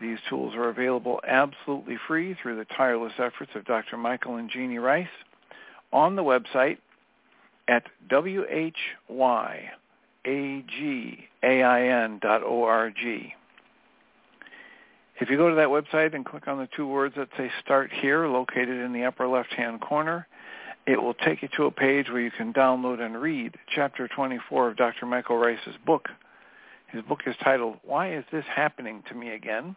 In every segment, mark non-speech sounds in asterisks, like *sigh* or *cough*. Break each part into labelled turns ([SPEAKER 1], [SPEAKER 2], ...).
[SPEAKER 1] These tools are available absolutely free through the tireless efforts of Dr. Michael and Jeanie Ryce on the website at whyagain.org. If you go to that website and click on the two words that say Start Here, located in the upper left-hand corner, it will take you to a page where you can download and read Chapter 24 of Dr. Michael Ryce's book, his book is titled, Why is This Happening to Me Again?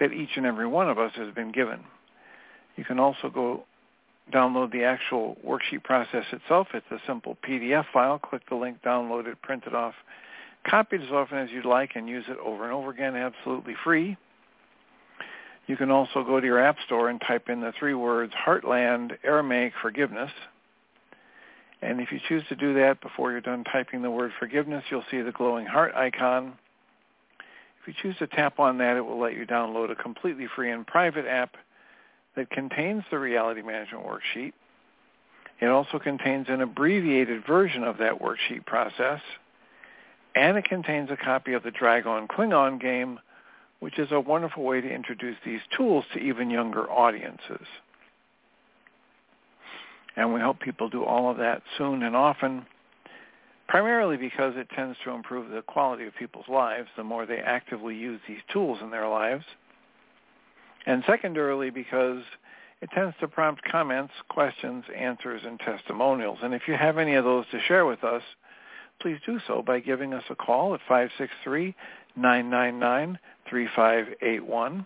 [SPEAKER 1] that each and every one of us has been given. You can also go download the actual worksheet process itself. It's a simple PDF file. Click the link, download it, print it off, copy it as often as you'd like, and use it over and over again absolutely free. You can also go to your app store and type in the three words Heartland Aramaic Forgiveness. And if you choose to do that before you're done typing the word forgiveness, you'll see the glowing heart icon. If you choose to tap on that, it will let you download a completely free and private app that contains the reality management worksheet. It also contains an abbreviated version of that worksheet process, and it contains a copy of the Dragon Klingon game, which is a wonderful way to introduce these tools to even younger audiences. And we hope people do all of that soon and often, primarily because it tends to improve the quality of people's lives the more they actively use these tools in their lives. And secondarily because it tends to prompt comments, questions, answers, and testimonials. And if you have any of those to share with us, please do so by giving us a call at 563-999-3581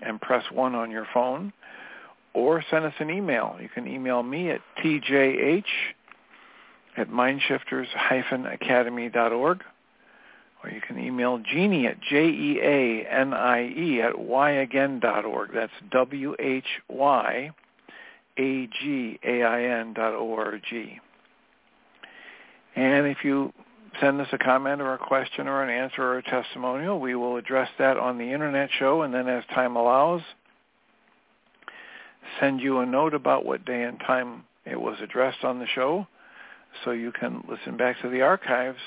[SPEAKER 1] and press 1 on your phone or send us an email. You can email me at tjh at mindshifters-academy.org or you can email Jeanie at J-E-A-N-I-E at whyagain.org. That's W-H-Y-A-G-A-I-N dot O-R-G. And if you send us a comment or a question or an answer or a testimonial, we will address that on the Internet show, and then as time allows, send you a note about what day and time it was addressed on the show so you can listen back to the archives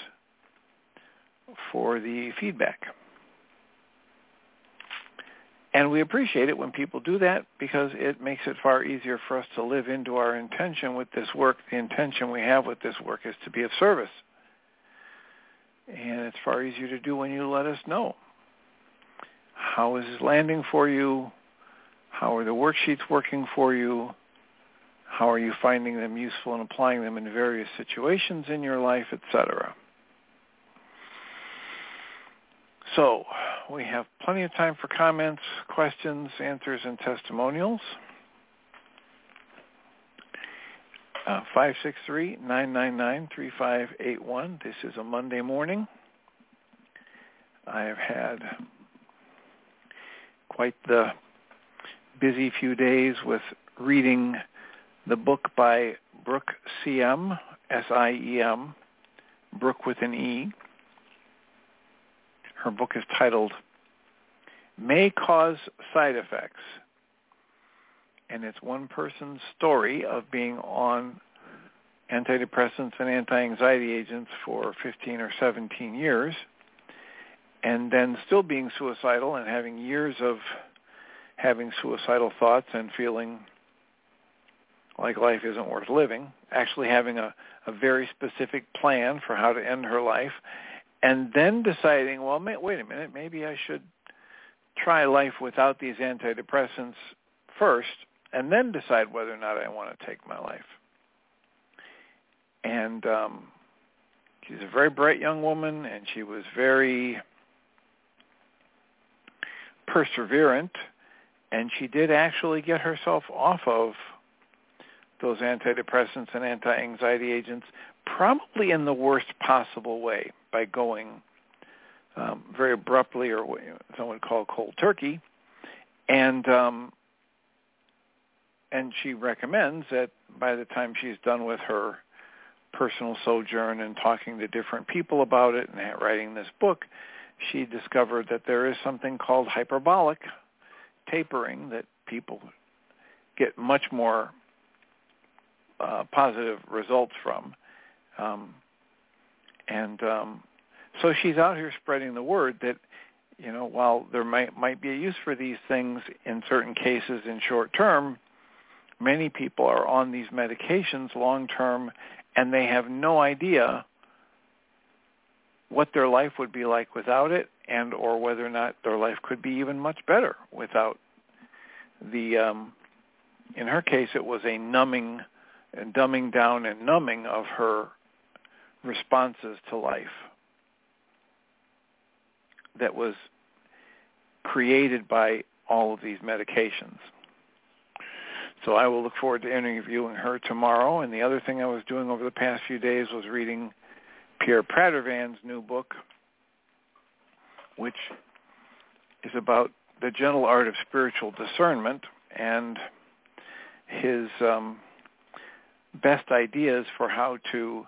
[SPEAKER 1] for the feedback. And we appreciate it when people do that because it makes it far easier for us to live into our intention with this work. The intention we have with this work is to be of service. And it's far easier to do when you let us know. How is landing for you? How are the worksheets working for you? How are you finding them useful and applying them in various situations in your life, etc.? So we have plenty of time for comments, questions, answers, and testimonials. Uh, 563-999-3581. This is a Monday morning. I have had quite the busy few days with reading the book by Brooke Siem, S-I-E-M, Brooke with an E. Her book is titled May Cause Side Effects and it's one person's story of being on antidepressants and anti-anxiety agents for 15 or 17 years and then still being suicidal and having years of having suicidal thoughts and feeling like life isn't worth living, actually having a, a very specific plan for how to end her life, and then deciding, well, may, wait a minute, maybe I should try life without these antidepressants first and then decide whether or not I want to take my life. And um, she's a very bright young woman, and she was very perseverant, and she did actually get herself off of those antidepressants and anti-anxiety agents probably in the worst possible way by going um, very abruptly or what someone would call cold turkey. And um, and she recommends that by the time she's done with her personal sojourn and talking to different people about it and writing this book, she discovered that there is something called hyperbolic tapering that people get much more uh, positive results from. Um, and um, so she's out here spreading the word that, you know, while there might might be a use for these things in certain cases in short term, many people are on these medications long term and they have no idea what their life would be like without it and or whether or not their life could be even much better without the um in her case it was a numbing and dumbing down and numbing of her responses to life that was created by all of these medications. So I will look forward to interviewing her tomorrow. And the other thing I was doing over the past few days was reading Pierre Pradervand's new book, which is about the gentle art of spiritual discernment and his um, best ideas for how to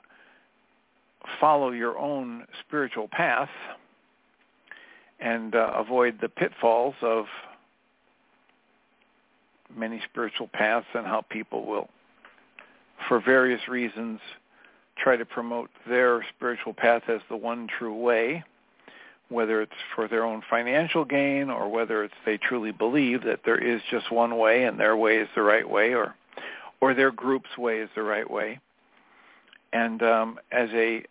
[SPEAKER 1] follow your own spiritual path and uh, avoid the pitfalls of many spiritual paths and how people will, for various reasons, try to promote their spiritual path as the one true way, whether it's for their own financial gain or whether it's they truly believe that there is just one way and their way is the right way or or their group's way is the right way. And um, as a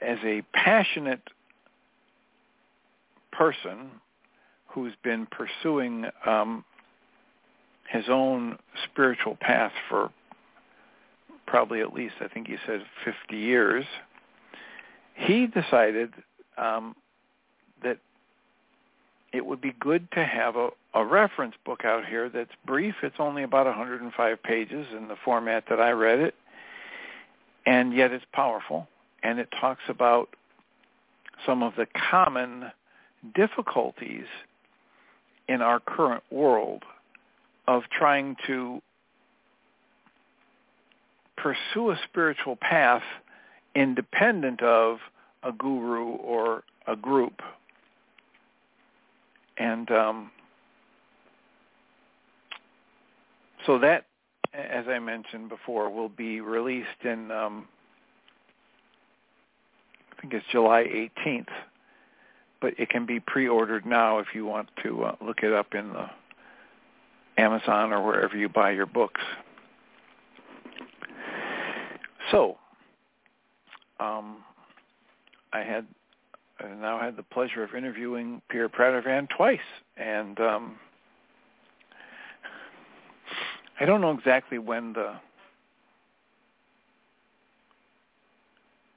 [SPEAKER 1] as a passionate person who's been pursuing um, his own spiritual path for probably at least, I think he said 50 years, he decided um, that it would be good to have a, a reference book out here that's brief. It's only about 105 pages in the format that I read it, and yet it's powerful, and it talks about some of the common difficulties in our current world of trying to pursue a spiritual path independent of a guru or a group. And um, so that, as I mentioned before, will be released in, um, I think it's July 18th, but it can be pre-ordered now if you want to uh, look it up in the Amazon or wherever you buy your books. So, um, I had I now had the pleasure of interviewing Pierre Pradervand twice, and um, I don't know exactly when the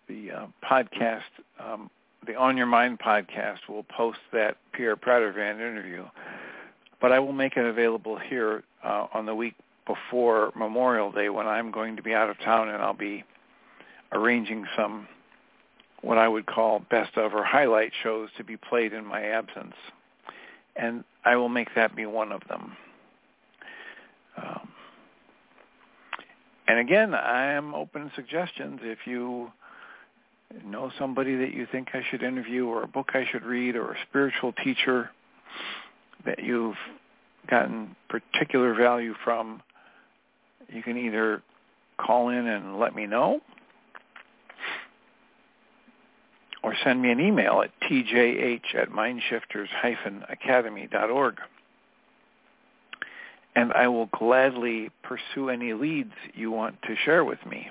[SPEAKER 1] the uh, podcast, um, the On Your Mind podcast, will post that Pierre Pradervand interview, but I will make it available here uh, on the week before Memorial Day when I'm going to be out of town and I'll be arranging some what I would call best of or highlight shows to be played in my absence. And I will make that be one of them. Um, and again, I am open to suggestions. If you know somebody that you think I should interview or a book I should read or a spiritual teacher that you've gotten particular value from, you can either call in and let me know or send me an email at tjh at mindshifters-academy.org. And I will gladly pursue any leads you want to share with me.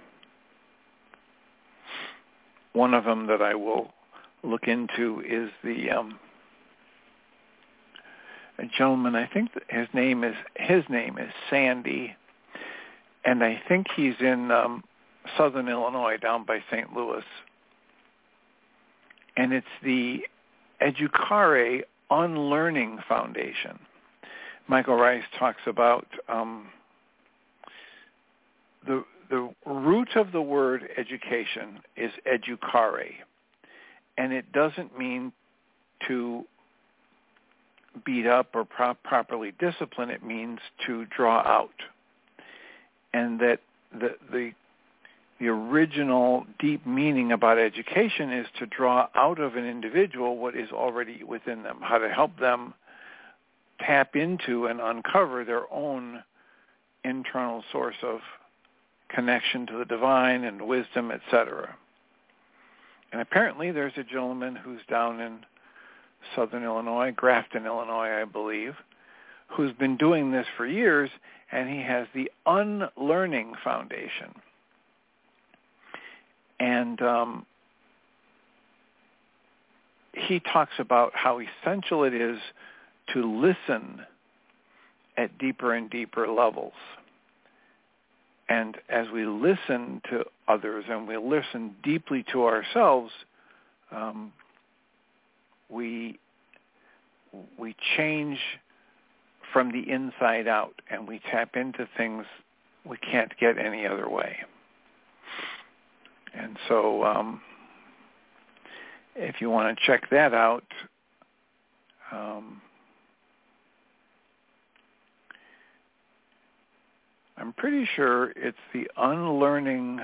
[SPEAKER 1] One of them that I will look into is the um, gentleman. I think his name is his name is Sandy, and I think he's in um, Southern Illinois, down by St. Louis and it's the Educare Unlearning Foundation. Michael Ryce talks about um, the the root of the word education is educare, and it doesn't mean to beat up or pro- properly discipline. It means to draw out, and that the the the original deep meaning about education is to draw out of an individual what is already within them, how to help them tap into and uncover their own internal source of connection to the divine and wisdom, etc. And apparently there's a gentleman who's down in southern Illinois, Grafton, Illinois, I believe, who's been doing this for years, and he has the Unlearning Foundation and um, he talks about how essential it is to listen at deeper and deeper levels. And as we listen to others and we listen deeply to ourselves, um, we we change from the inside out and we tap into things we can't get any other way. And so um, if you want to check that out, um, I'm pretty sure it's the unlearning.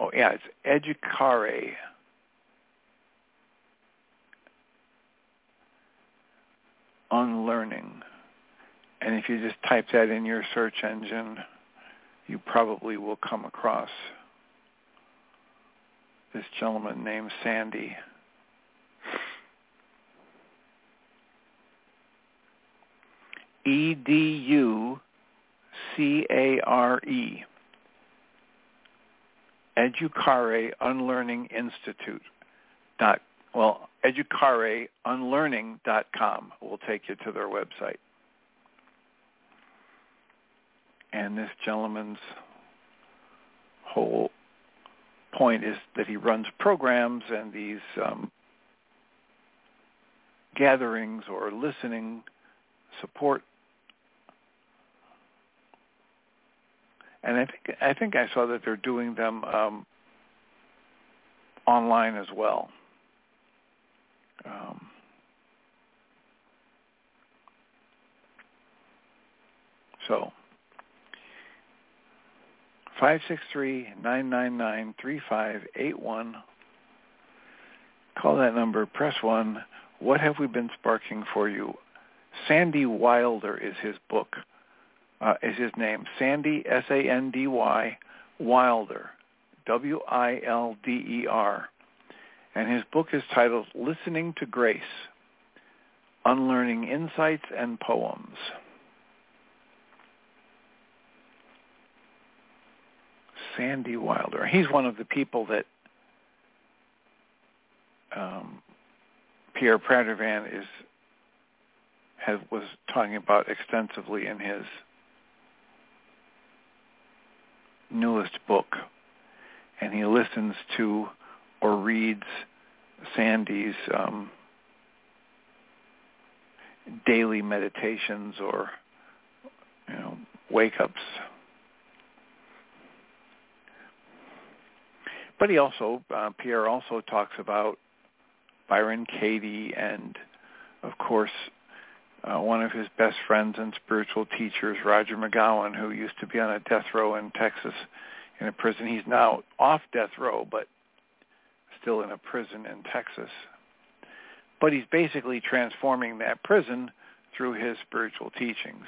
[SPEAKER 1] Oh yeah, it's Educare. Unlearning. And if you just type that in your search engine, you probably will come across this gentleman named Sandy. E D U C A R E. Educare Unlearning Institute. Dot, well, educareunlearning.com will take you to their website. And this gentleman's whole point is that he runs programs and these um, gatherings or listening support. And I think I think I saw that they're doing them um, online as well. Um, so 563-999-3581. Call that number, press 1. What have we been sparking for you? Sandy Wilder is his book, uh, is his name. Sandy, S-A-N-D-Y, Wilder, W-I-L-D-E-R. And his book is titled Listening to Grace, Unlearning Insights and Poems. Sandy Wilder. He's one of the people that um, Pierre Pradervand is was talking about extensively in his newest book, and he listens to or reads Sandy's um, daily meditations or you know wake ups. But he also uh, Pierre also talks about Byron Katie and of course uh, one of his best friends and spiritual teachers, Roger McGowen, who used to be on a death row in Texas in a prison. He's now off death row, but still in a prison in Texas. But he's basically transforming that prison through his spiritual teachings.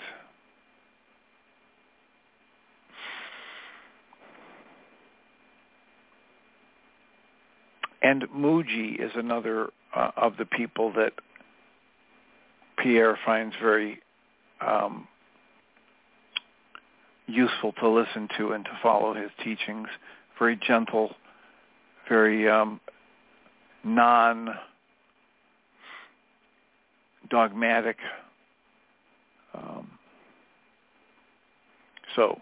[SPEAKER 1] And Mooji is another uh, of the people that Pierre finds very um, useful to listen to and to follow his teachings. Very gentle, very um, non-dogmatic. Um, so,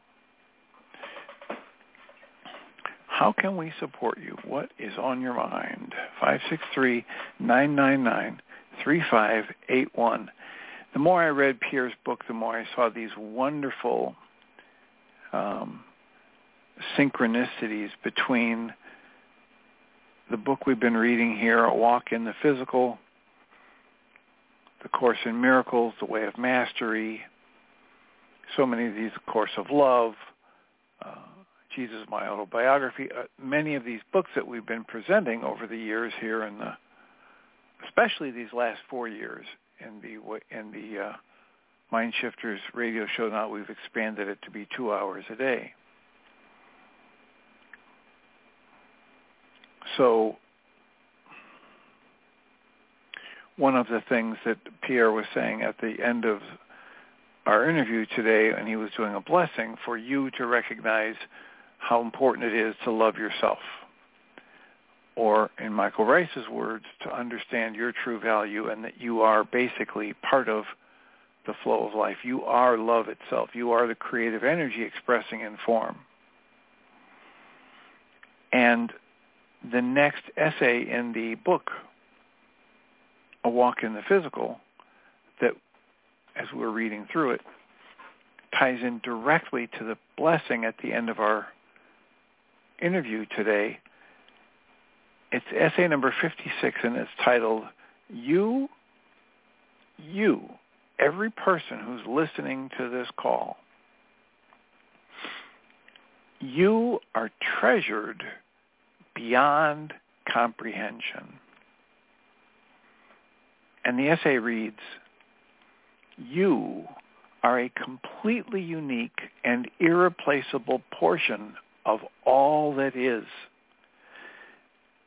[SPEAKER 1] how can we support you? What is on your mind? 563 999 3581. The more I read Pierre's book, the more I saw these wonderful um, synchronicities between the book we've been reading here, A Walk in the Physical, The Course in Miracles, The Way of Mastery, so many of these, Course of Love, uh, Jesus, My Autobiography, uh, many of these books that we've been presenting over the years here in the especially these last four years in the in the uh, Mind Shifters radio show. Now we've expanded it to be two hours a day. So one of the things that Pierre was saying at the end of our interview today, and he was doing a blessing for you to recognize how important it is to love yourself or in Michael Ryce's words, to understand your true value and that you are basically part of the flow of life. You are love itself. You are the creative energy expressing in form. And the next essay in the book, A Walk in the Physical, that as we're reading through it, ties in directly to the blessing at the end of our interview today it's essay number 56 and it's titled, You, You, every person who's listening to this call, you are treasured beyond comprehension. And the essay reads, you are a completely unique and irreplaceable portion of all that is.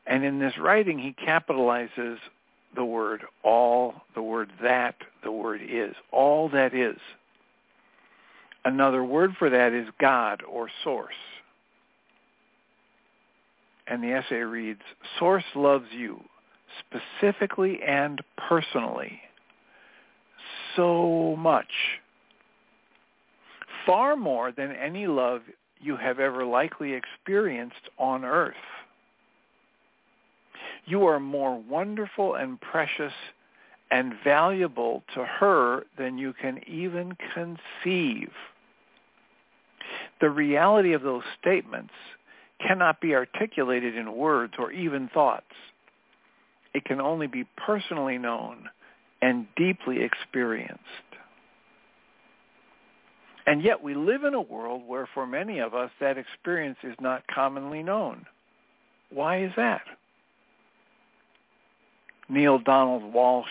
[SPEAKER 1] And in this writing, he capitalizes the word all, the word that, the word is. All that is. Another word for that is God or source. And the essay reads, Source loves you specifically and personally so much, far more than any love you have ever likely experienced on earth. You are more wonderful and precious and valuable to her than you can even conceive. The reality of those statements cannot be articulated in words or even thoughts. It can only be personally known and deeply experienced. And yet we live in a world where for many of us that experience is not commonly known. Why is that? Neale Donald Walsch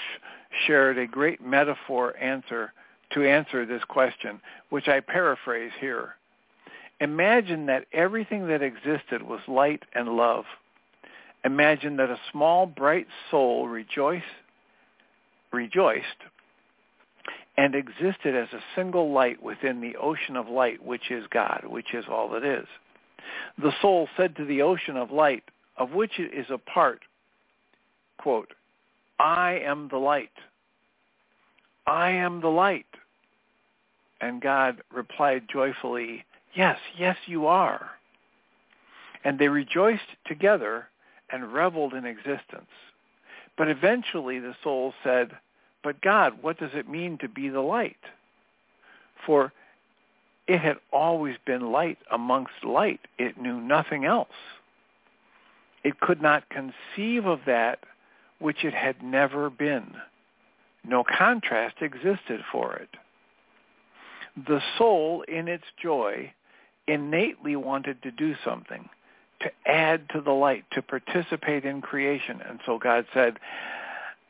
[SPEAKER 1] shared a great metaphor answer to answer this question, which I paraphrase here. Imagine that everything that existed was light and love. Imagine that a small, bright soul rejoiced, rejoiced and existed as a single light within the ocean of light, which is God, which is all that is. The soul said to the ocean of light, of which it is a part, quote, I am the light. I am the light. And God replied joyfully, yes, yes, you are. and they rejoiced together and reveled in existence. But eventually the soul said, but God, what does it mean to be the light? For it had always been light amongst light. It knew nothing else. It could not conceive of that which it had never been. No contrast existed for it. The soul, in its joy, innately wanted to do something, to add to the light, to participate in creation. And so God said,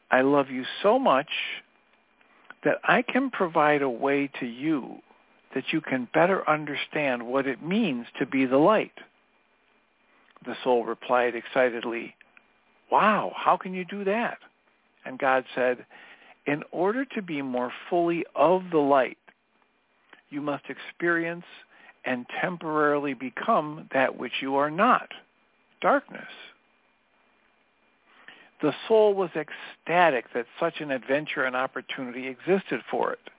[SPEAKER 1] I love you so much that I can provide a way to you that you can better understand what it means to be the light. The soul replied excitedly, Wow, how can you do that? And God said, In order to be more fully of the light, you must experience and temporarily become that which you are not, darkness. The soul was ecstatic that such an adventure and opportunity existed for it,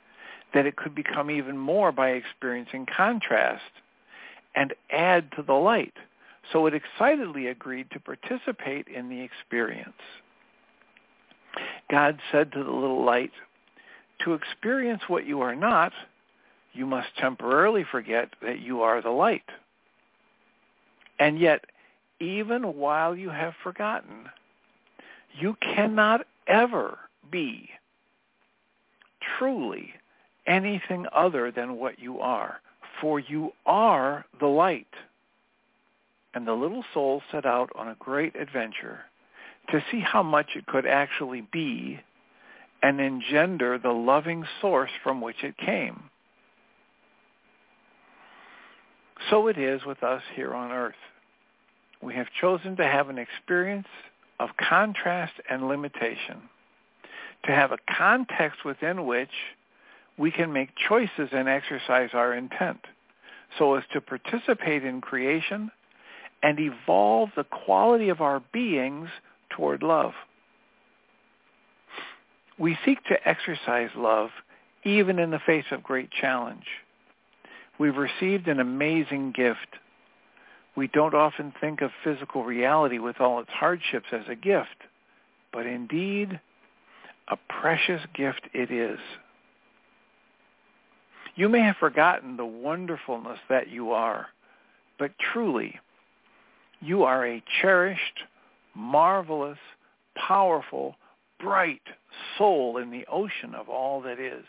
[SPEAKER 1] that it could become even more by experiencing contrast and add to the light. So it excitedly agreed to participate in the experience. God said to the little light, to experience what you are not, you must temporarily forget that you are the light. And yet, even while you have forgotten, you cannot ever be truly anything other than what you are, for you are the light. And the little soul set out on a great adventure to see how much it could actually be and engender the loving source from which it came. So it is with us here on earth. We have chosen to have an experience of contrast and limitation, to have a context within which we can make choices and exercise our intent so as to participate in creation and evolve the quality of our beings toward love. We seek to exercise love even in the face of great challenge. We've received an amazing gift. We don't often think of physical reality with all its hardships as a gift, but indeed, a precious gift it is. You may have forgotten the wonderfulness that you are, but truly, you are a cherished, marvelous, powerful, bright soul in the ocean of all that is.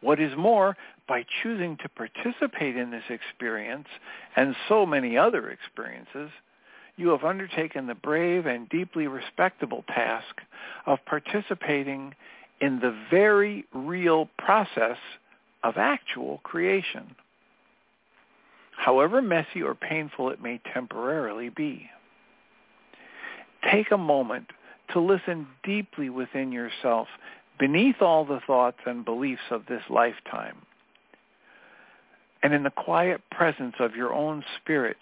[SPEAKER 1] What is more, by choosing to participate in this experience and so many other experiences, you have undertaken the brave and deeply respectable task of participating in the very real process of actual creation, however messy or painful it may temporarily be. Take a moment to listen deeply within yourself beneath all the thoughts and beliefs of this lifetime. And in the quiet presence of your own spirit,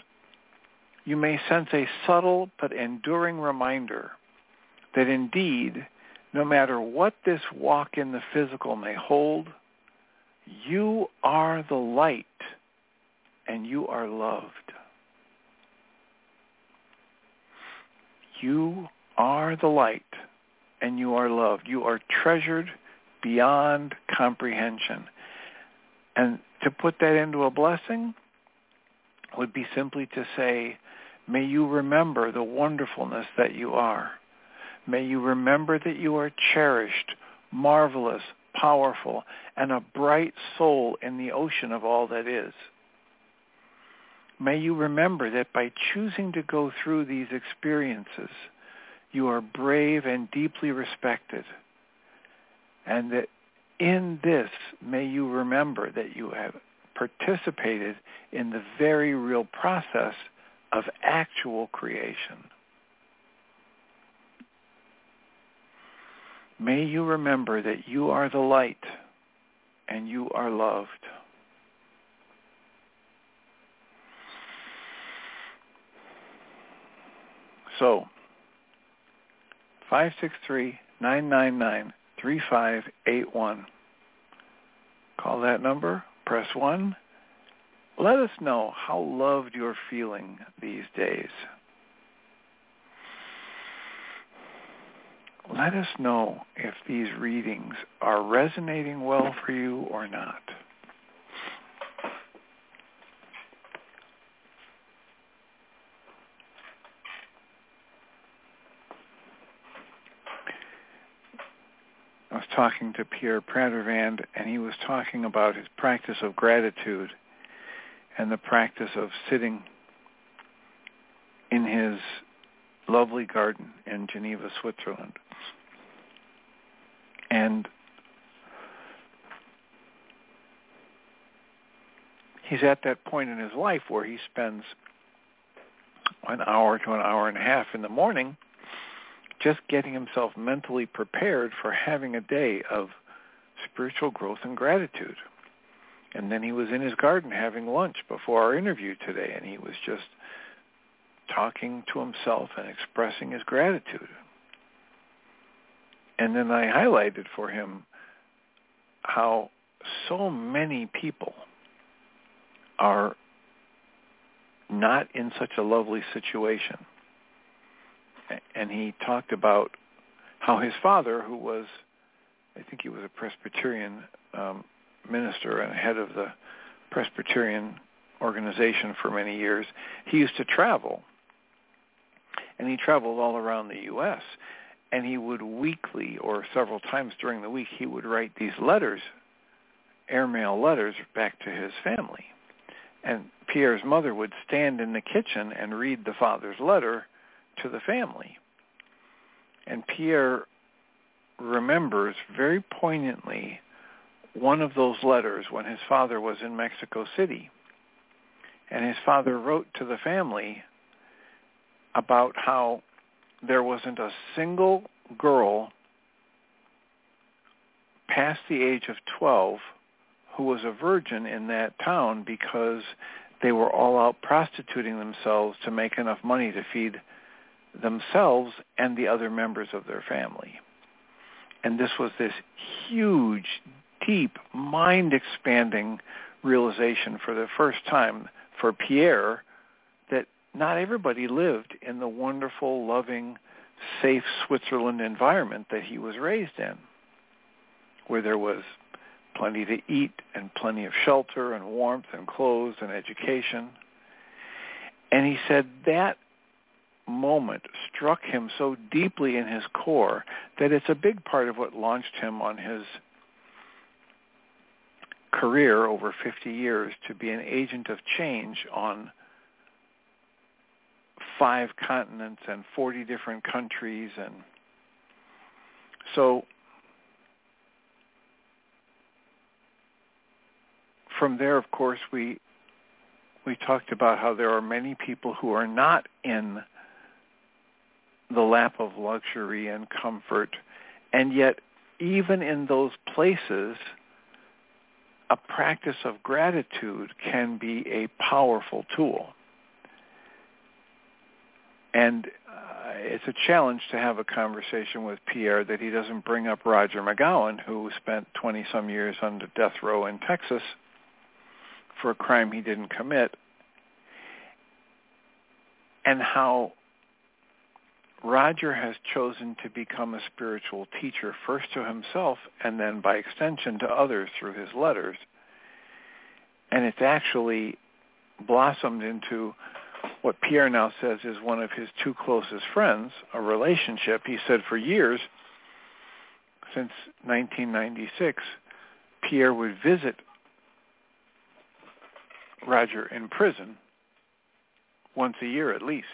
[SPEAKER 1] you may sense a subtle but enduring reminder that indeed, no matter what this walk in the physical may hold, you are the light and you are loved. You are the light and you are loved. You are treasured beyond comprehension. And to put that into a blessing would be simply to say, may you remember the wonderfulness that you are. May you remember that you are cherished, marvelous, powerful, and a bright soul in the ocean of all that is. May you remember that by choosing to go through these experiences, you are brave and deeply respected. And that in this, may you remember that you have participated in the very real process of actual creation. May you remember that you are the light and you are loved. So, 563-999-3581. Call that number, press 1, Let us know how loved you're feeling these days. Let us know if these readings are resonating well for you or not. I was talking to Pierre Pradervand, and he was talking about his practice of gratitude and the practice of sitting in his lovely garden in Geneva, Switzerland. And he's at that point in his life where he spends an hour to an hour and a half in the morning just getting himself mentally prepared for having a day of spiritual growth and gratitude. And then he was in his garden having lunch before our interview today, and he was just talking to himself and expressing his gratitude. And then I highlighted for him how so many people are not in such a lovely situation. And he talked about how his father, who was, I think he was a Presbyterian um, minister and head of the Presbyterian organization for many years, he used to travel. And he traveled all around the U.S. And he would weekly or several times during the week, he would write these letters, airmail letters, back to his family. And Pierre's mother would stand in the kitchen and read the father's letter to the family. And Pierre remembers very poignantly one of those letters when his father was in Mexico City. And his father wrote to the family about how there wasn't a single girl past the age of 12 who was a virgin in that town because they were all out prostituting themselves to make enough money to feed themselves and the other members of their family. And this was this huge, deep, mind-expanding realization for the first time for Pierre that not everybody lived in the wonderful, loving, safe Switzerland environment that he was raised in, where there was plenty to eat and plenty of shelter and warmth and clothes and education. And he said that moment struck him so deeply in his core that it's a big part of what launched him on his career over 50 years to be an agent of change on five continents and 40 different countries. And so from there of course we we talked about how there are many people who are not in the lap of luxury and comfort and yet even in those places a practice of gratitude can be a powerful tool. And uh, it's a challenge to have a conversation with Pierre that he doesn't bring up Roger McGowen, who spent 20-some years under death row in Texas for a crime he didn't commit, and how Roger has chosen to become a spiritual teacher first to himself and then by extension to others through his letters. And it's actually blossomed into what Pierre now says is one of his two closest friends, a relationship. He said for years, since 1996, Pierre would visit Roger in prison once a year at least.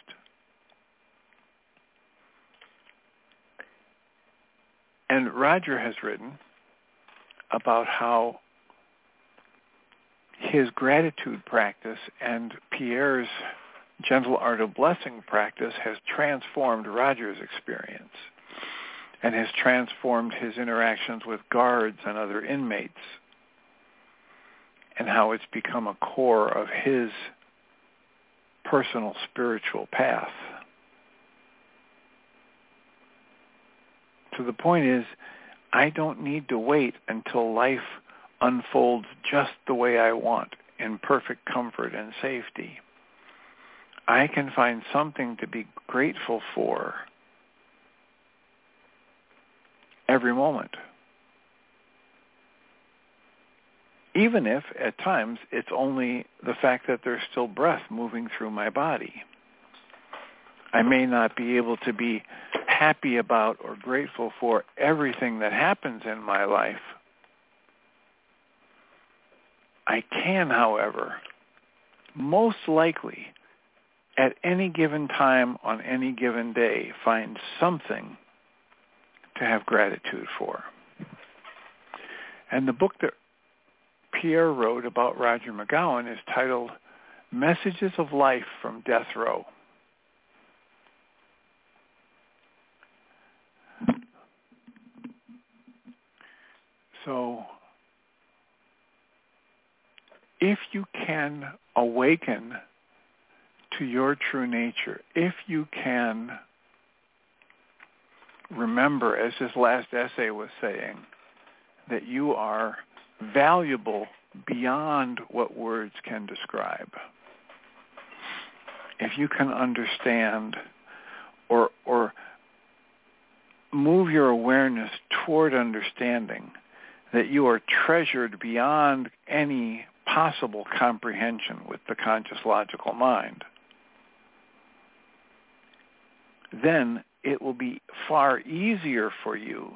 [SPEAKER 1] And Roger has written about how his gratitude practice and Pierre's gentle art of blessing practice has transformed Roger's experience and has transformed his interactions with guards and other inmates and how it's become a core of his personal spiritual path. So the point is, I don't need to wait until life unfolds just the way I want in perfect comfort and safety, I can find something to be grateful for every moment. Even if at times it's only the fact that there's still breath moving through my body. I may not be able to be happy about or grateful for everything that happens in my life. I can, however, most likely at any given time on any given day find something to have gratitude for. And the book that Pierre wrote about Roger McGowen is titled Messages of Life from Death Row. So if you can awaken to your true nature, if you can remember, as this last essay was saying, that you are valuable beyond what words can describe. If you can understand or, or move your awareness toward understanding that you are treasured beyond any possible comprehension with the conscious logical mind, then it will be far easier for you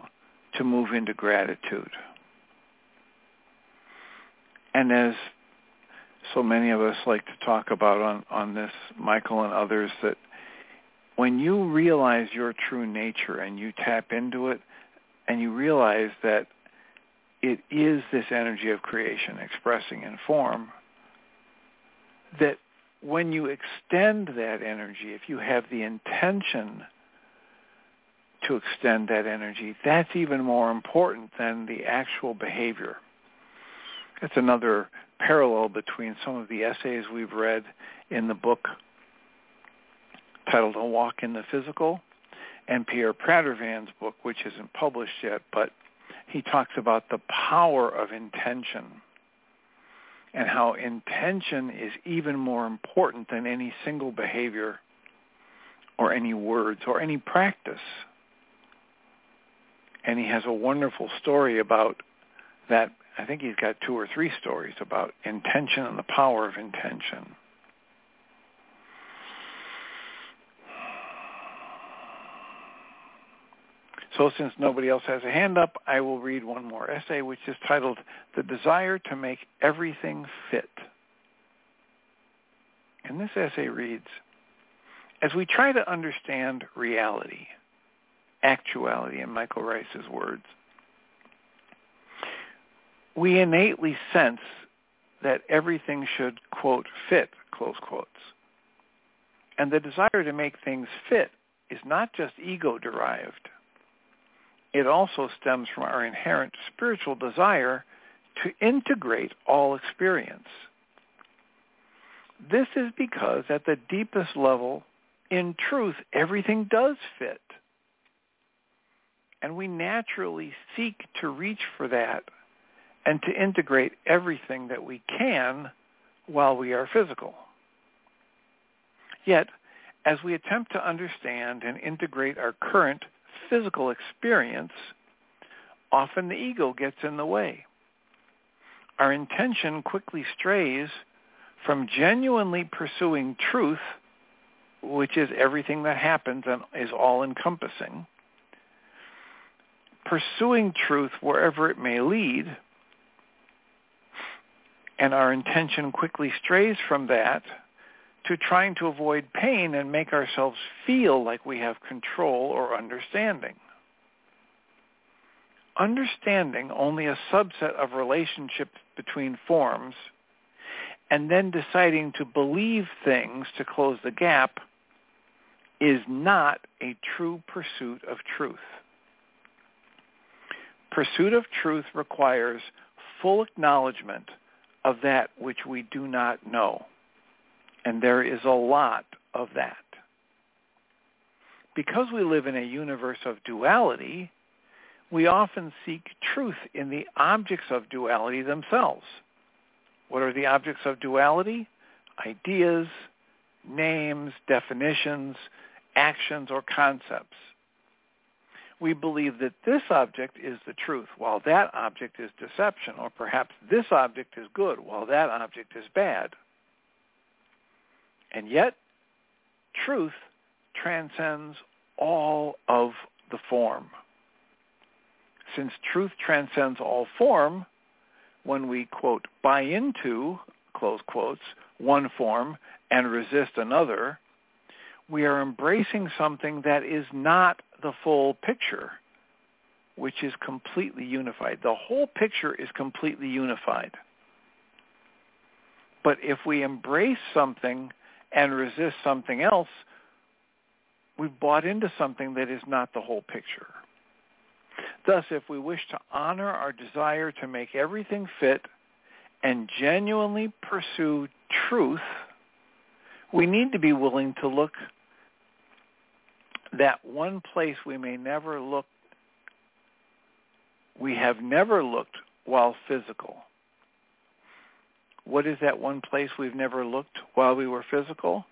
[SPEAKER 1] to move into gratitude. And as so many of us like to talk about on, on this, Michael and others, that when you realize your true nature and you tap into it and you realize that it is this energy of creation expressing in form, that when you extend that energy, if you have the intention to extend that energy, that's even more important than the actual behavior. That's another parallel between some of the essays we've read in the book titled A Walk in the Physical and Pierre Pradervand's book, which isn't published yet, but he talks about the power of intention and how intention is even more important than any single behavior or any words or any practice. And he has a wonderful story about that. I think he's got two or three stories about intention and the power of intention. So since nobody else has a hand up, I will read one more essay, which is titled The Desire to Make Everything Fit. And this essay reads, as we try to understand reality, actuality in Michael Ryce's words, we innately sense that everything should, quote, fit, close quotes. And the desire to make things fit is not just ego-derived it also stems from our inherent spiritual desire to integrate all experience. This is because at the deepest level, in truth, everything does fit. And we naturally seek to reach for that and to integrate everything that we can while we are physical. Yet, as we attempt to understand and integrate our current physical experience, often the ego gets in the way. Our intention quickly strays from genuinely pursuing truth, which is everything that happens and is all-encompassing, pursuing truth wherever it may lead, and our intention quickly strays from that to trying to avoid pain and make ourselves feel like we have control or understanding. Understanding only a subset of relationships between forms and then deciding to believe things to close the gap is not a true pursuit of truth. Pursuit of truth requires full acknowledgement of that which we do not know. And there is a lot of that. Because we live in a universe of duality, we often seek truth in the objects of duality themselves. What are the objects of duality? Ideas, names, definitions, actions, or concepts. We believe that this object is the truth, while that object is deception, or perhaps this object is good, while that object is bad. And yet, truth transcends all of the form. Since truth transcends all form, when we, quote, buy into, close quotes, one form and resist another, we are embracing something that is not the full picture, which is completely unified. The whole picture is completely unified. But if we embrace something and resist something else, we've bought into something that is not the whole picture. Thus, if we wish to honor our desire to make everything fit and genuinely pursue truth, we need to be willing to look that one place we may never look, we have never looked while physical. What is that one place we've never looked while we were physical?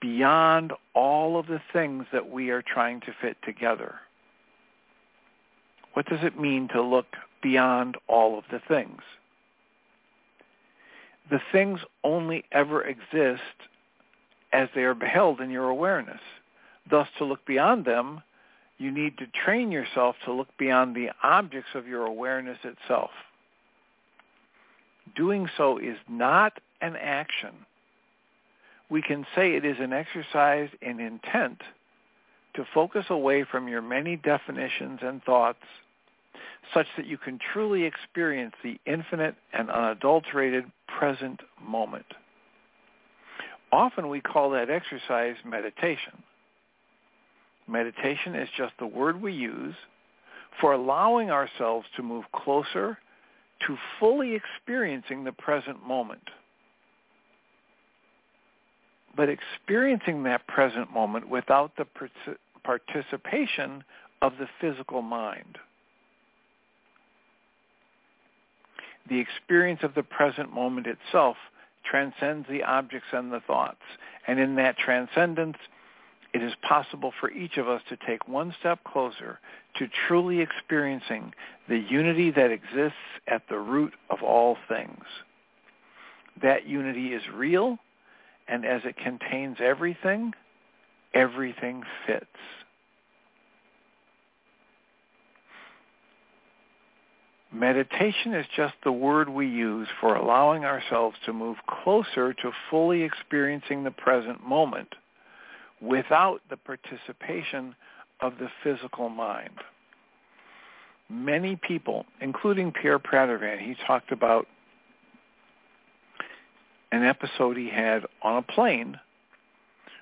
[SPEAKER 1] Beyond all of the things that we are trying to fit together. What does it mean to look beyond all of the things? The things only ever exist as they are beheld in your awareness. Thus, to look beyond them, you need to train yourself to look beyond the objects of your awareness itself. Doing so is not an action. We can say it is an exercise in intent to focus away from your many definitions and thoughts such that you can truly experience the infinite and unadulterated present moment. Often we call that exercise meditation. Meditation is just the word we use for allowing ourselves to move closer to fully experiencing the present moment. But experiencing that present moment without the participation of the physical mind. The experience of the present moment itself transcends the objects and the thoughts. And in that transcendence, it is possible for each of us to take one step closer to truly experiencing the unity that exists at the root of all things. That unity is real, and as it contains everything, everything fits. Meditation is just the word we use for allowing ourselves to move closer to fully experiencing the present moment without the participation of the physical mind. Many people, including Pierre Pradervand, he talked about an episode he had on a plane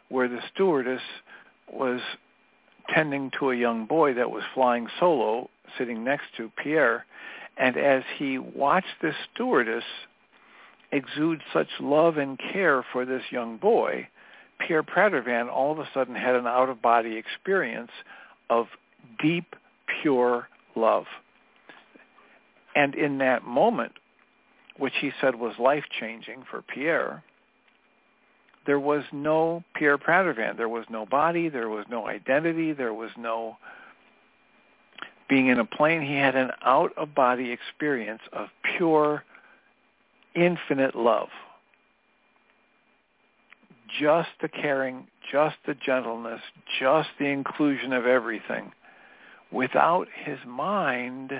[SPEAKER 1] where the stewardess was tending to a young boy that was flying solo sitting next to Pierre. And as he watched this stewardess exude such love and care for this young boy, Pierre Pradervand all of a sudden had an out-of-body experience of deep, pure love. And in that moment, which he said was life-changing for Pierre, there was no Pierre Pradervand. There was no body. There was no identity. There was no being in a plane. He had an out-of-body experience of pure, infinite love just the caring, just the gentleness, just the inclusion of everything, without his mind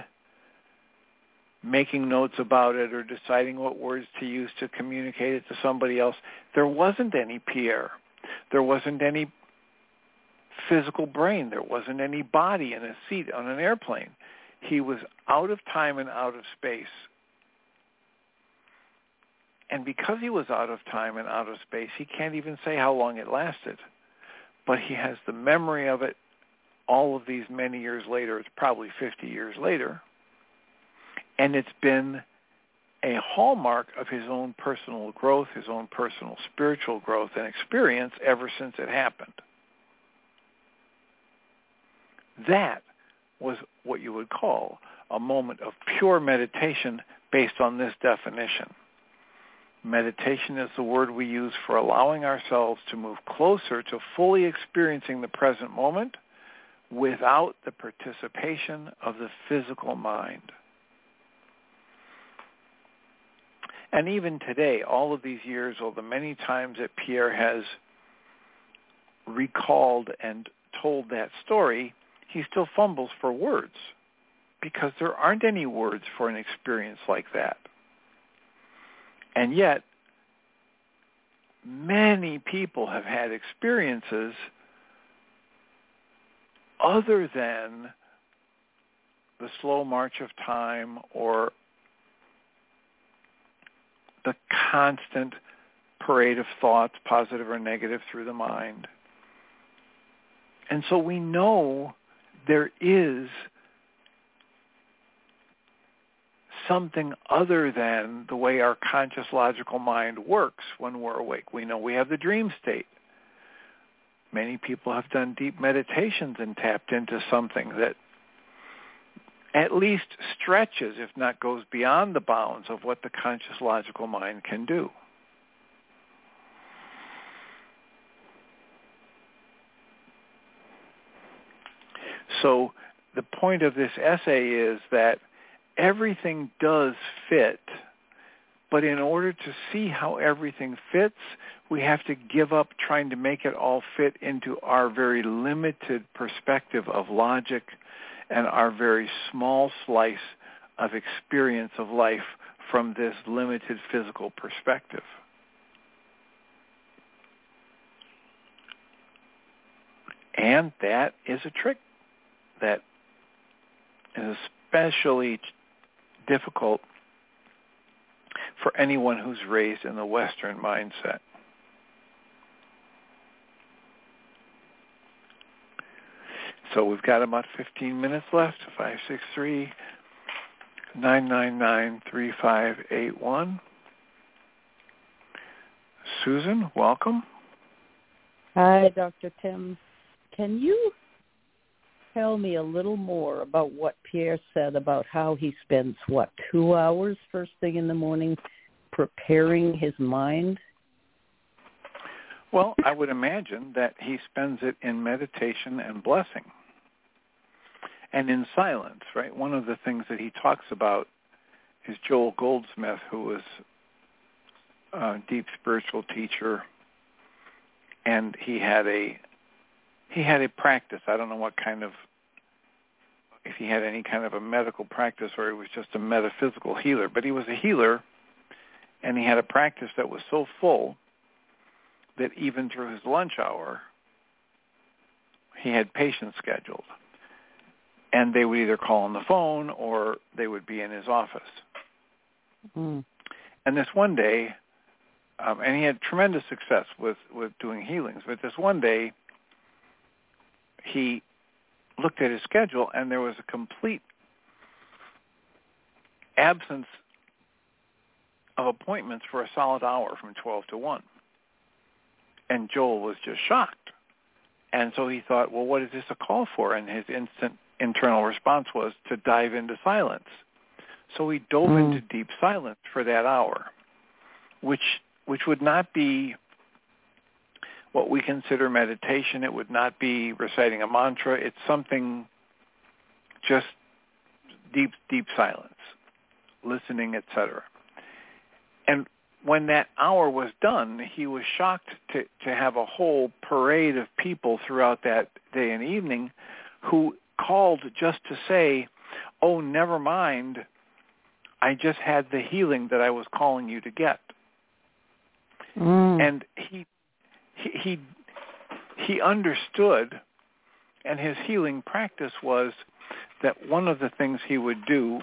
[SPEAKER 1] making notes about it or deciding what words to use to communicate it to somebody else. There wasn't any Pierre. There wasn't any physical brain. There wasn't any body in a seat on an airplane. He was out of time and out of space and because he was out of time and out of space, he can't even say how long it lasted. But he has the memory of it all of these many years later. It's probably 50 years later. And it's been a hallmark of his own personal growth, his own personal spiritual growth and experience ever since it happened. That was what you would call a moment of pure meditation based on this definition. Meditation is the word we use for allowing ourselves to move closer to fully experiencing the present moment without the participation of the physical mind. And even today, all of these years, all the many times that Pierre has recalled and told that story, he still fumbles for words because there aren't any words for an experience like that. And yet, many people have had experiences other than the slow march of time or the constant parade of thoughts, positive or negative, through the mind. And so we know there is something other than the way our conscious logical mind works when we're awake. We know we have the dream state. Many people have done deep meditations and tapped into something that at least stretches, if not goes beyond the bounds of what the conscious logical mind can do. So the point of this essay is that everything does fit, but in order to see how everything fits, we have to give up trying to make it all fit into our very limited perspective of logic and our very small slice of experience of life from this limited physical perspective. And that is a trick that is especially difficult for anyone who's raised in the Western mindset. So we've got about 15 minutes left. 563 999 3581. Susan, welcome.
[SPEAKER 2] Hi, Dr. Tim. Can you tell me a little more about what Pierre said about how he spends, what, two hours first thing in the morning preparing his mind?
[SPEAKER 1] Well, I would imagine that he spends it in meditation and blessing and in silence, right? One of the things that he talks about is Joel Goldsmith, who was a deep spiritual teacher, and he had a he had a practice. I don't know what kind of if he had any kind of a medical practice or he was just a metaphysical healer, but he was a healer and he had a practice that was so full that even through his lunch hour he had patients scheduled and they would either call on the phone or they would be in his office.
[SPEAKER 2] Mm.
[SPEAKER 1] And this one day, um, and he had tremendous success with with doing healings. But this one day, he looked at his schedule, and there was a complete absence of appointments for a solid hour from 12 to 1. And Joel was just shocked. And so he thought, well, what is this a call for? And his instant internal response was to dive into silence. So he dove mm. into deep silence for that hour, which which would not be what we consider meditation. It would not be reciting a mantra. It's something just deep, deep silence, listening, etc. And when that hour was done, he was shocked to, to have a whole parade of people throughout that day and evening who called just to say, oh, never mind, I just had the healing that I was calling you to get.
[SPEAKER 2] Mm.
[SPEAKER 1] And he, he he understood and his healing practice was that one of the things he would do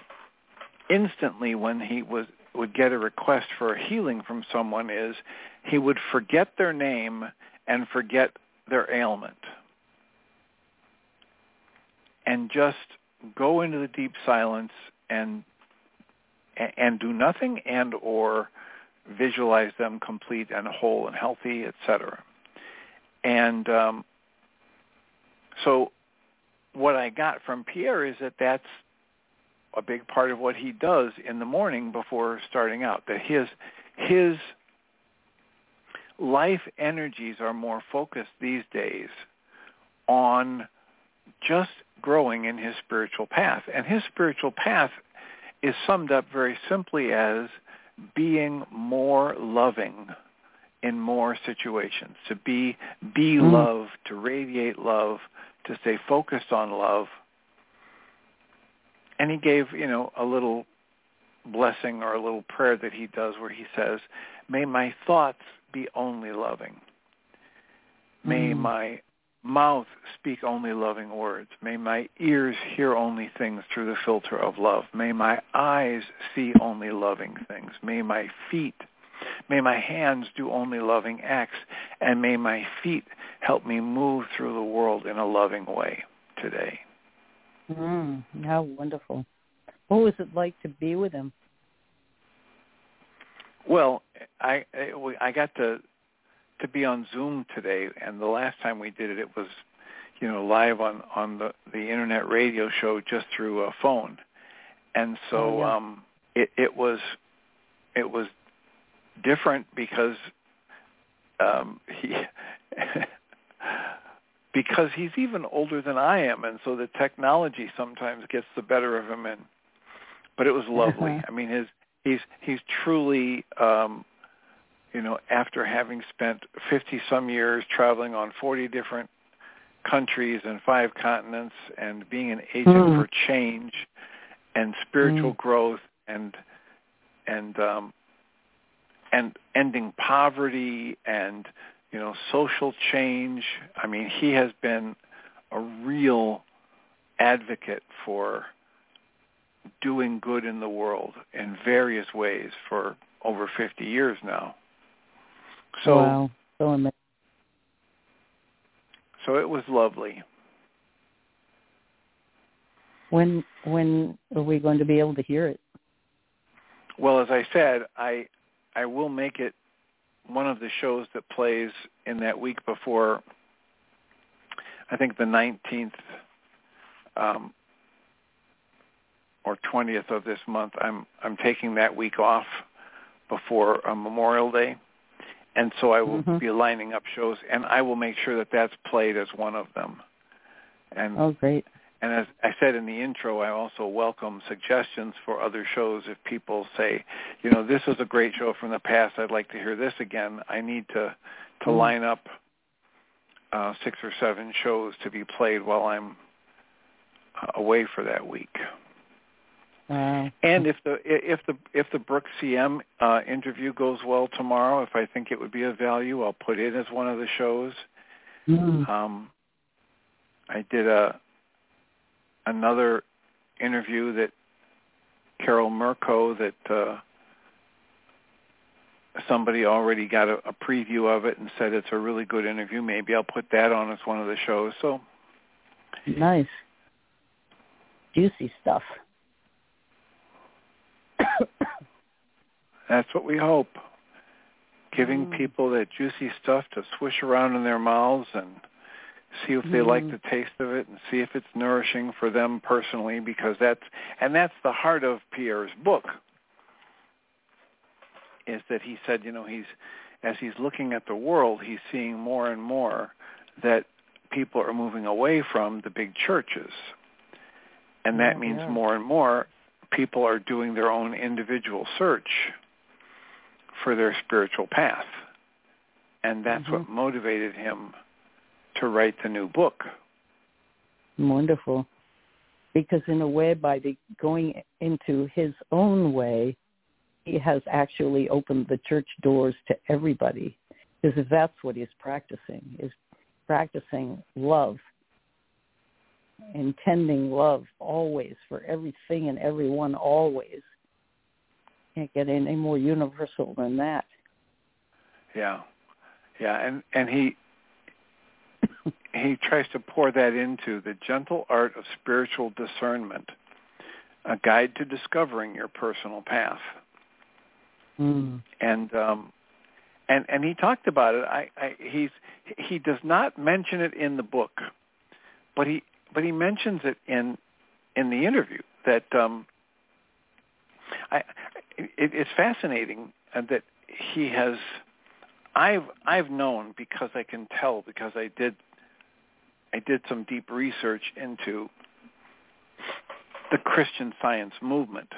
[SPEAKER 1] instantly when he was would get a request for a healing from someone is he would forget their name and forget their ailment and just go into the deep silence and and do nothing and or visualize them complete and whole and healthy, etc. And um, so what I got from Pierre is that that's a big part of what he does in the morning before starting out. That his his life energies are more focused these days on just growing in his spiritual path. And his spiritual path is summed up very simply as being more loving in more situations, to be be mm. love, to radiate love, to stay focused on love. And he gave, you know, a little blessing or a little prayer that he does where he says, "May my thoughts be only loving. May mm. my mouth speak only loving words. May my ears hear only things through the filter of love. May my eyes see only loving things. May my feet, may my hands do only loving acts. And may my feet help me move through the world in a loving way today.
[SPEAKER 2] Mm, how wonderful. What was it like to be with him?
[SPEAKER 1] Well, I I got to to be on Zoom today, and the last time we did it, it was, you know, live on on the the internet radio show just through a phone, and so
[SPEAKER 2] oh, yeah.
[SPEAKER 1] um, it it was it was different because um, he. *laughs* because he's even older than I am, and so the technology sometimes gets the better of him. And but it was lovely.
[SPEAKER 2] Uh-huh. *laughs*
[SPEAKER 1] I mean, his he's he's truly um, you know, after having spent 50 some years traveling on 40 different countries and five continents and being an agent
[SPEAKER 2] mm.
[SPEAKER 1] for change and spiritual
[SPEAKER 2] mm.
[SPEAKER 1] growth and and um and ending poverty and you know social change i mean he has been a real advocate for doing good in the world in various ways for over 50 years now so,
[SPEAKER 2] wow. So amazing.
[SPEAKER 1] So it was lovely.
[SPEAKER 2] When when are we going to be able to hear it?
[SPEAKER 1] Well, as I said, I I will make it one of the shows that plays in that week before. I think the nineteenth um, or twentieth of this month. I'm I'm taking that week off before uh, Memorial Day, and so I will
[SPEAKER 2] mm-hmm.
[SPEAKER 1] be lining up shows, and I will make sure that that's played as one of them. And
[SPEAKER 2] oh, great!
[SPEAKER 1] And as I said in the intro, I also welcome suggestions for other shows. If people say, you know, this was a great show from the past, I'd like to hear this again. I need to to mm-hmm. line up uh, six or seven shows to be played while I'm uh, away for that week.
[SPEAKER 2] Wow.
[SPEAKER 1] And if the if the if the Brooks Siem uh, interview goes well tomorrow, if I think it would be of value, I'll put it as one of the shows.
[SPEAKER 2] Mm.
[SPEAKER 1] Um, I did a another interview that Carol Merko that uh, somebody already got a, a preview of it and said it's a really good interview. Maybe I'll put that on as one of the shows. So
[SPEAKER 2] nice, juicy stuff. *coughs*
[SPEAKER 1] That's what we hope. Giving
[SPEAKER 2] mm.
[SPEAKER 1] people that juicy stuff to swish around in their mouths and see if they mm. like the taste of it and see if it's nourishing for them personally because that's and that's the heart of Pierre's book is that he said, you know, he's as he's looking at the world, he's seeing more and more that people are moving away from the big churches. And that
[SPEAKER 2] oh,
[SPEAKER 1] means
[SPEAKER 2] yeah.
[SPEAKER 1] more and more people are doing their own individual search for their spiritual path. And that's
[SPEAKER 2] mm-hmm.
[SPEAKER 1] what motivated him to write the new book.
[SPEAKER 2] Wonderful. Because in a way, by the, going into his own way, he has actually opened the church doors to everybody. Because that's what he's practicing, is practicing love intending love always for everything and everyone always. Can't get any more universal than that.
[SPEAKER 1] Yeah. Yeah, and and he he tries to pour that into the gentle art of spiritual discernment, a guide to discovering your personal path.
[SPEAKER 2] Mm.
[SPEAKER 1] And um and and he talked about it. I, I he's he does not mention it in the book, but he but he mentions it in in the interview that um, I, it, it's fascinating that he has. I've I've known because I can tell because I did I did some deep research into the Christian Science movement.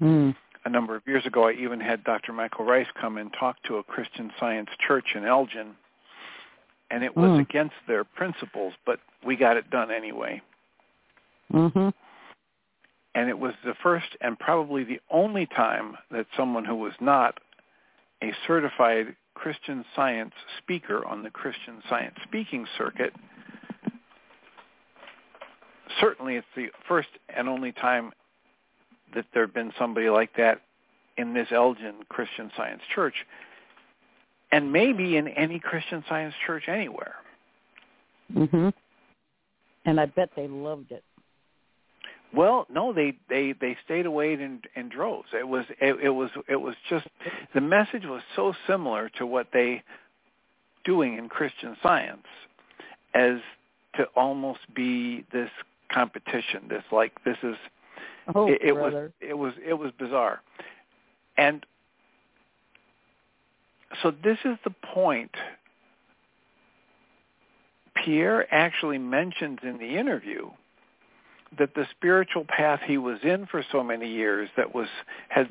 [SPEAKER 2] Mm.
[SPEAKER 1] A number of years ago, I even had Dr. Michael Ryce come and talk to a Christian Science church in Elgin, and it was
[SPEAKER 2] Mm.
[SPEAKER 1] against their principles, but we got it done anyway.
[SPEAKER 2] Mhm.
[SPEAKER 1] And it was the first and probably the only time that someone who was not a certified Christian Science speaker on the Christian Science speaking circuit certainly it's the first and only time that there had been somebody like that in this Elgin Christian Science Church, and maybe in any Christian Science church anywhere.
[SPEAKER 2] Mhm. And I bet they loved it.
[SPEAKER 1] Well, no, they they they stayed away in in droves. It was it, it was it was just the message was so similar to what they doing in Christian Science as to almost be this competition. This like this is
[SPEAKER 2] Oh,
[SPEAKER 1] it, it was it was it was bizarre, and so this is the point. Pierre actually mentions in the interview that the spiritual path he was in for so many years that was had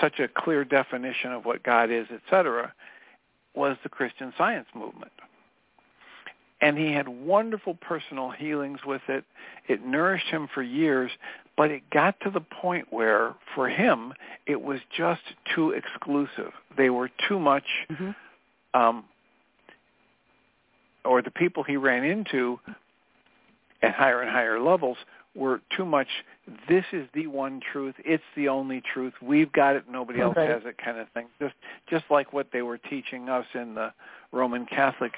[SPEAKER 1] such a clear definition of what God is, etc., was the Christian Science movement. And he had wonderful personal healings with it. It nourished him for years, but it got to the point where, for him, it was just too exclusive. They were too much,
[SPEAKER 2] Mhm.
[SPEAKER 1] um, or the people he ran into at higher and higher levels were too much. This is the one truth. It's the only truth. We've got it. Nobody else
[SPEAKER 2] Right.
[SPEAKER 1] has it, kind of thing. Just just like what they were teaching us in the Roman Catholic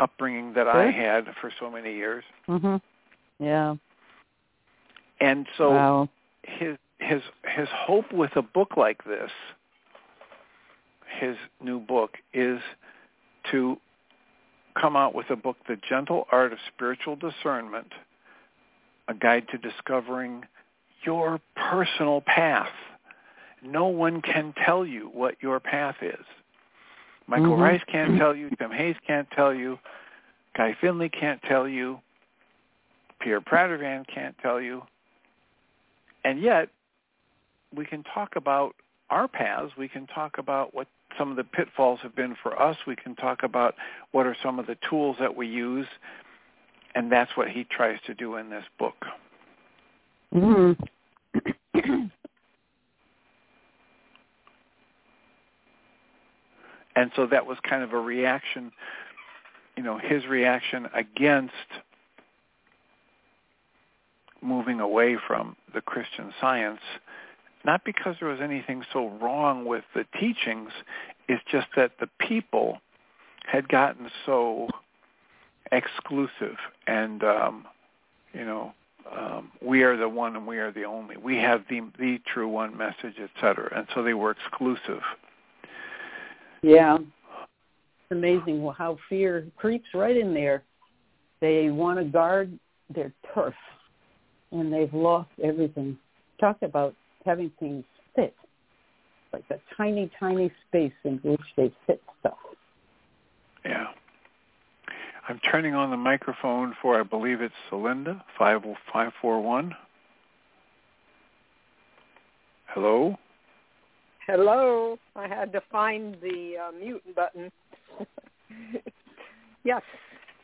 [SPEAKER 1] upbringing that I had for so many years.
[SPEAKER 2] Mhm. Yeah.
[SPEAKER 1] And so
[SPEAKER 2] wow.
[SPEAKER 1] his his his hope with a book like this, his new book, is to come out with a book, The Gentle Art of Spiritual Discernment, a guide to discovering your personal path. No one can tell you what your path is. Michael
[SPEAKER 2] Mhm.
[SPEAKER 1] Ryce can't tell you, Tim Hayes can't tell you, Guy Finley can't tell you, Pierre Pradervand can't tell you. And yet, we can talk about our paths. We can talk about what some of the pitfalls have been for us. We can talk about what are some of the tools that we use. And that's what he tries to do in this book.
[SPEAKER 2] Mhm.
[SPEAKER 1] And so that was kind of a reaction, you know, his reaction against moving away from the Christian science, not because there was anything so wrong with the teachings, it's just that the people had gotten so exclusive and, um, you know, um, we are the one and we are the only. We have the the true one message, et cetera. And so they were exclusive.
[SPEAKER 2] Yeah. It's amazing how fear creeps right in there. They want to guard their turf, and they've lost everything. Talk about having things fit, like a tiny, tiny space in which they fit stuff.
[SPEAKER 1] Yeah. I'm turning on the microphone for, I believe it's Celinda, 50541. Hello?
[SPEAKER 3] Hello. I had to find the uh, mute button. *laughs* yes.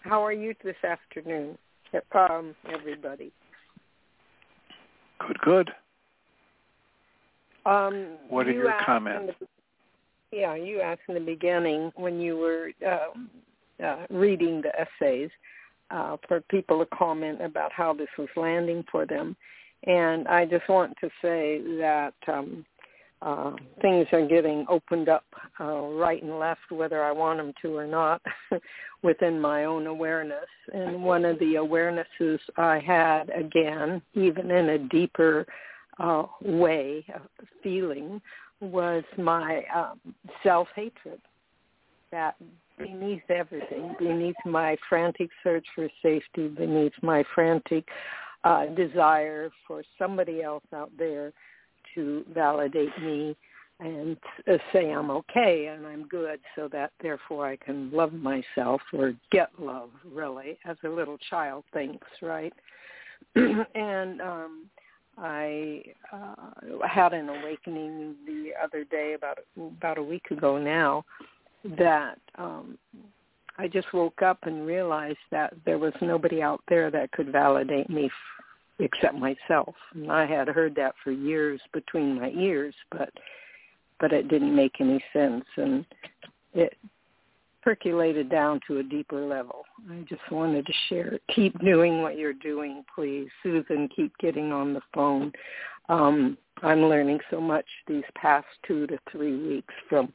[SPEAKER 3] How are you this afternoon, um, everybody?
[SPEAKER 1] Good, good.
[SPEAKER 3] Um,
[SPEAKER 1] What are
[SPEAKER 3] you
[SPEAKER 1] your comments?
[SPEAKER 3] the- yeah, you asked in the beginning when you were uh, uh, reading the essays uh, for people to comment about how this was landing for them. And I just want to say that um, uh, things are getting opened up uh, right and left, whether I want them to or not, *laughs* within my own awareness. And one of the awarenesses I had, again, even in a deeper uh, way of feeling, was my um, self-hatred. That beneath everything, beneath my frantic search for safety, beneath my frantic uh, desire for somebody else out there to validate me and uh, say I'm okay and I'm good so that therefore I can love myself or get love really as a little child thinks, right? *clears throat* and um I uh, had an awakening the other day about about a week ago now that um I just woke up and realized that there was nobody out there that could validate me f- except myself. And I had heard that for years between my ears, but but it didn't make any sense and it percolated down to a deeper level. I just wanted to share. Keep doing what you're doing, please. Susan, keep getting on the phone. Um, I'm learning so much these past two to three weeks from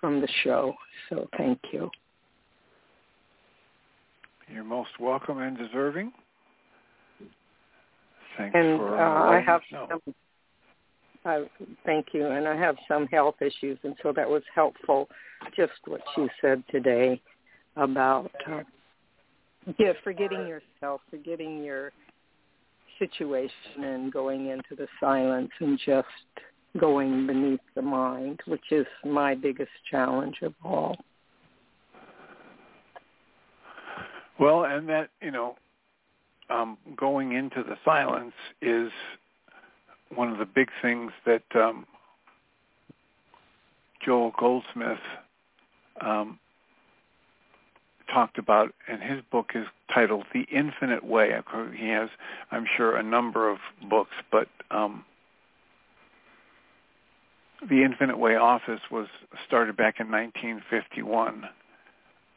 [SPEAKER 3] from the show. So thank you.
[SPEAKER 1] You're most welcome and deserving. Thanks
[SPEAKER 3] and
[SPEAKER 1] for
[SPEAKER 3] uh, I have
[SPEAKER 1] no.
[SPEAKER 3] some uh, thank you. And I have some health issues, and so that was helpful. Just what you said today about uh, yeah, forgetting yourself, forgetting your situation, and going into the silence, and just going beneath the mind, which is my biggest challenge of all.
[SPEAKER 1] Well, and that you know, um, going into the silence is one of the big things that um, Joel Goldsmith um, talked about, and his book is titled "The Infinite Way." He has, I'm sure, a number of books, but um, the Infinite Way office was started back in 1951.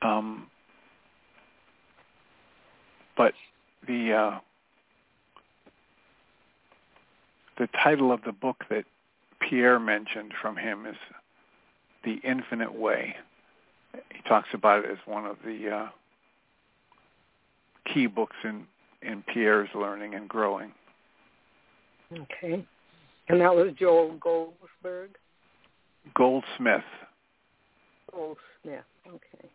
[SPEAKER 1] Um, but the uh, the title of the book that Pierre mentioned from him is The Infinite Way. He talks about it as one of the uh, key books in, in Pierre's learning and growing.
[SPEAKER 3] Okay. And that was Joel Goldsberg?
[SPEAKER 1] Goldsmith.
[SPEAKER 3] Goldsmith, okay.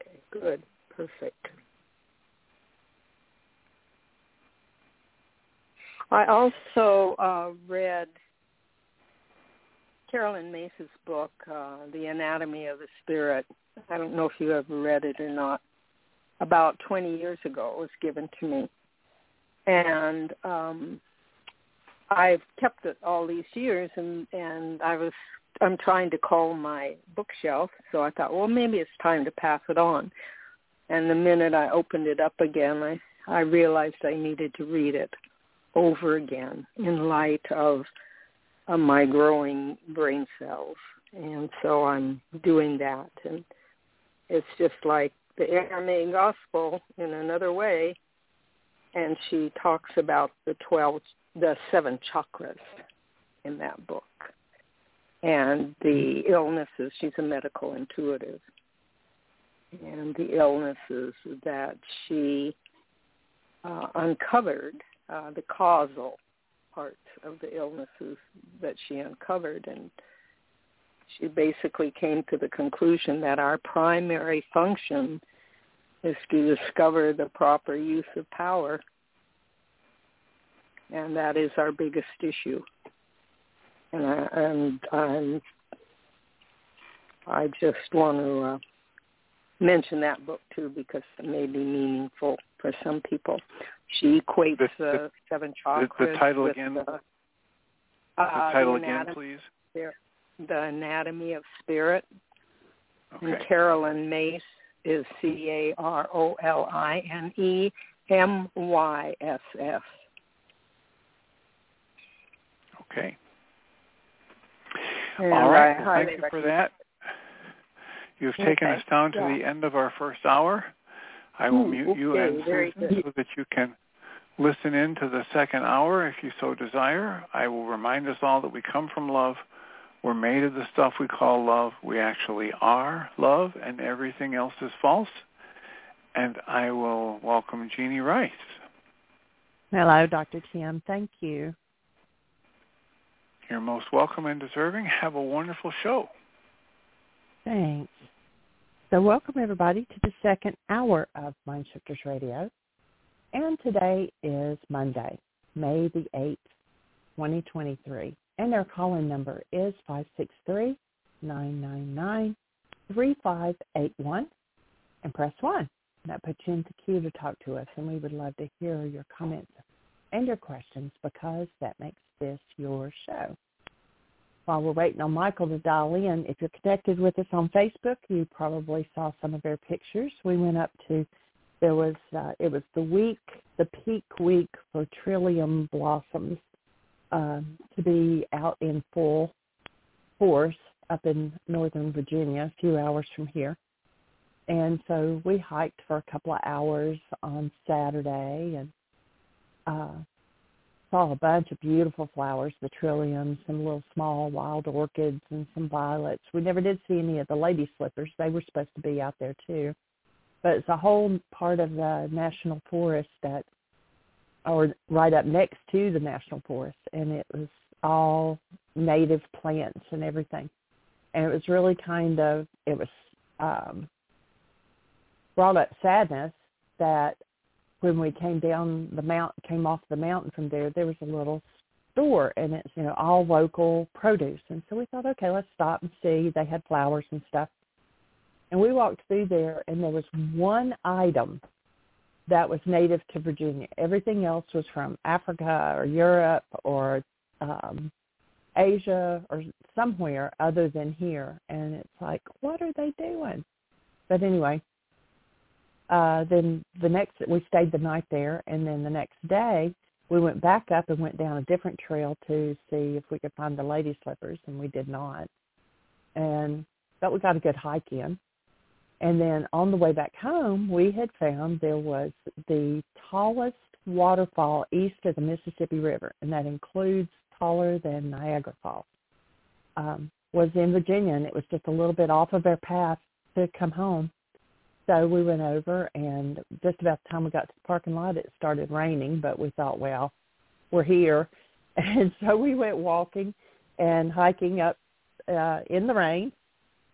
[SPEAKER 3] Okay, good. Perfect. I also uh, read Caroline Myss's book, uh, The Anatomy of the Spirit. I don't know if you ever read it or not. About 20 years ago, it was given to me. And um, I've kept it all these years, and, and I was I'm trying to call my bookshelf, so I thought, well, maybe it's time to pass it on. And the minute I opened it up again, I I realized I needed to read it over again in light of, of my growing brain cells. And so I'm doing that. And it's just like the Aramaic gospel in another way. And she talks about the 12, the seven chakras in that book. And the illnesses, she's a medical intuitive. And the illnesses that she uh, uncovered uh, the causal parts of the illnesses that she uncovered and she basically came to the conclusion that our primary function is to discover the proper use of power and that is our biggest issue and I, and I'm, I just want to uh, mention that book too because it may be meaningful for some people. She equates the, the, uh, seven chakras.
[SPEAKER 1] The, the title again.
[SPEAKER 3] The,
[SPEAKER 1] uh,
[SPEAKER 3] the
[SPEAKER 1] title again, please.
[SPEAKER 3] The Anatomy of Spirit.
[SPEAKER 1] Okay.
[SPEAKER 3] And Caroline Myss is C A R O L I N E M Y S S.
[SPEAKER 1] Okay.
[SPEAKER 3] And
[SPEAKER 1] All right. Well, thank you for that. You've taken
[SPEAKER 3] Okay.
[SPEAKER 1] us down to
[SPEAKER 3] Yeah.
[SPEAKER 1] the end of our first hour. I will
[SPEAKER 3] Ooh,
[SPEAKER 1] mute you and Susan so that you can listen in to the second hour if you so desire. I will remind us all that we come from love. We're made of the stuff we call love. We actually are love, and everything else is false. And I will welcome Jeanie Ryce.
[SPEAKER 4] Hello, Dr. Tim. Thank you.
[SPEAKER 1] You're most welcome and deserving. Have a wonderful show.
[SPEAKER 4] Thanks. So welcome everybody to the second hour of Mind Shifters Radio. And today is Monday. May the 8th, 2023. And their calling number is 563-999-3581 and press 1. That puts you in the queue to talk to us, and we would love to hear your comments and your questions because that makes this your show. While we're waiting on Michael to dial in, if you're connected with us on Facebook, you probably saw some of our pictures. We went up to there was uh, it was the week, the peak week for trillium blossoms um, to be out in full force up in Northern Virginia, a few hours from here. And so we hiked for a couple of hours on Saturday and uh, saw a bunch of beautiful flowers, the trilliums, some little small wild orchids, and some violets. We never did see any of the lady slippers. They were supposed to be out there too but it's a whole part of the national forest that, or right up next to the national forest, and it was all native plants and everything, and it was really kind of it was um, brought up sadness that when we came down the mount came off the mountain from there there was a little store and it's you know all local produce. And so we thought okay let's stop and see. They had flowers and stuff. And we walked through there, and there was one item that was native to Virginia. Everything else was from Africa or Europe or um, Asia or somewhere other than here. And it's like, what are they doing? But anyway, uh, then the next, we stayed the night there, and then the next day we went back up and went down a different trail to see if we could find the lady slippers, and we did not. And but we got a good hike in. And then on the way back home, we had found there was the tallest waterfall east of the Mississippi River, and that includes taller than Niagara Falls, um, was in Virginia, and it was just a little bit off of our path to come home. So we went over, and just about the time we got to the parking lot, it started raining, but we thought, well, we're here. *laughs* And so we went walking and hiking up uh, in the rain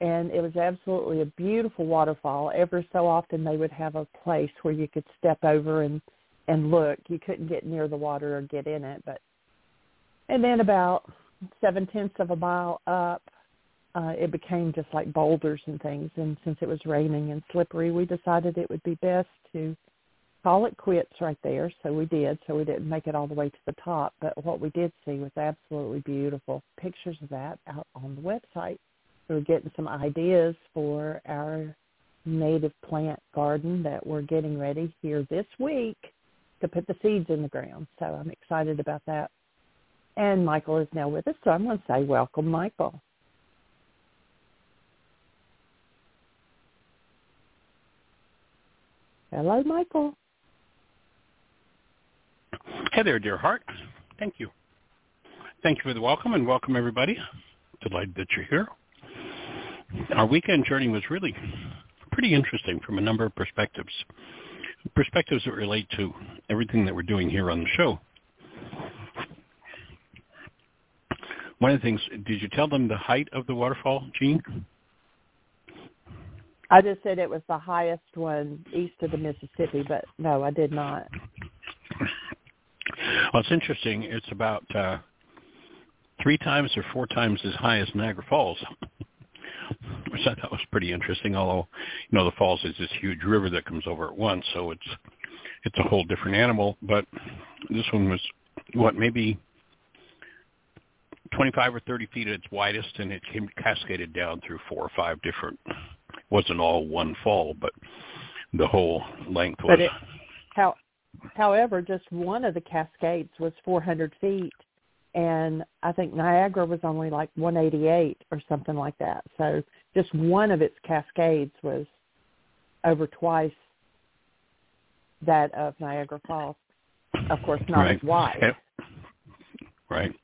[SPEAKER 4] and it was absolutely a beautiful waterfall. Ever so often they would have a place where you could step over and and look. You couldn't get near the water or get in it, but and then about seven tenths of a mile up, uh, it became just like boulders and things. And since it was raining and slippery, we decided it would be best to call it quits right there. So we did. So we didn't make it all the way to the top, but what we did see was absolutely beautiful pictures of that out on the website we're getting some ideas for our native plant garden that we're getting ready here this week to put the seeds in the ground. So I'm excited about that. And Michael is now with us, so I'm going to say welcome, Michael. Hello, Michael.
[SPEAKER 5] Hey there, dear heart. Thank you. Thank you for the welcome, and welcome everybody. Delighted that you're here our weekend journey was really pretty interesting from a number of perspectives. Perspectives that relate to everything that we're doing here on the show. One of the things, did you tell them the height of the waterfall, Jean?
[SPEAKER 4] I just said it was the highest one east of the Mississippi, but no, I did not.
[SPEAKER 5] Well, it's interesting. It's about uh, three times or four times as high as Niagara Falls which I thought was pretty interesting. Although, you know, the falls is this huge river that comes over at once, so it's it's a whole different animal. But this one was what maybe 25 or 30 feet at its widest, and it came cascaded down through four or five different. wasn't all one fall, but the whole length was.
[SPEAKER 4] But it, how, however, just one of the cascades was 400 feet, and I think Niagara was only like 188 or something like that. So just one of its cascades was over twice that of Niagara Falls. Of course, not
[SPEAKER 5] right.
[SPEAKER 4] as wide.
[SPEAKER 5] Right.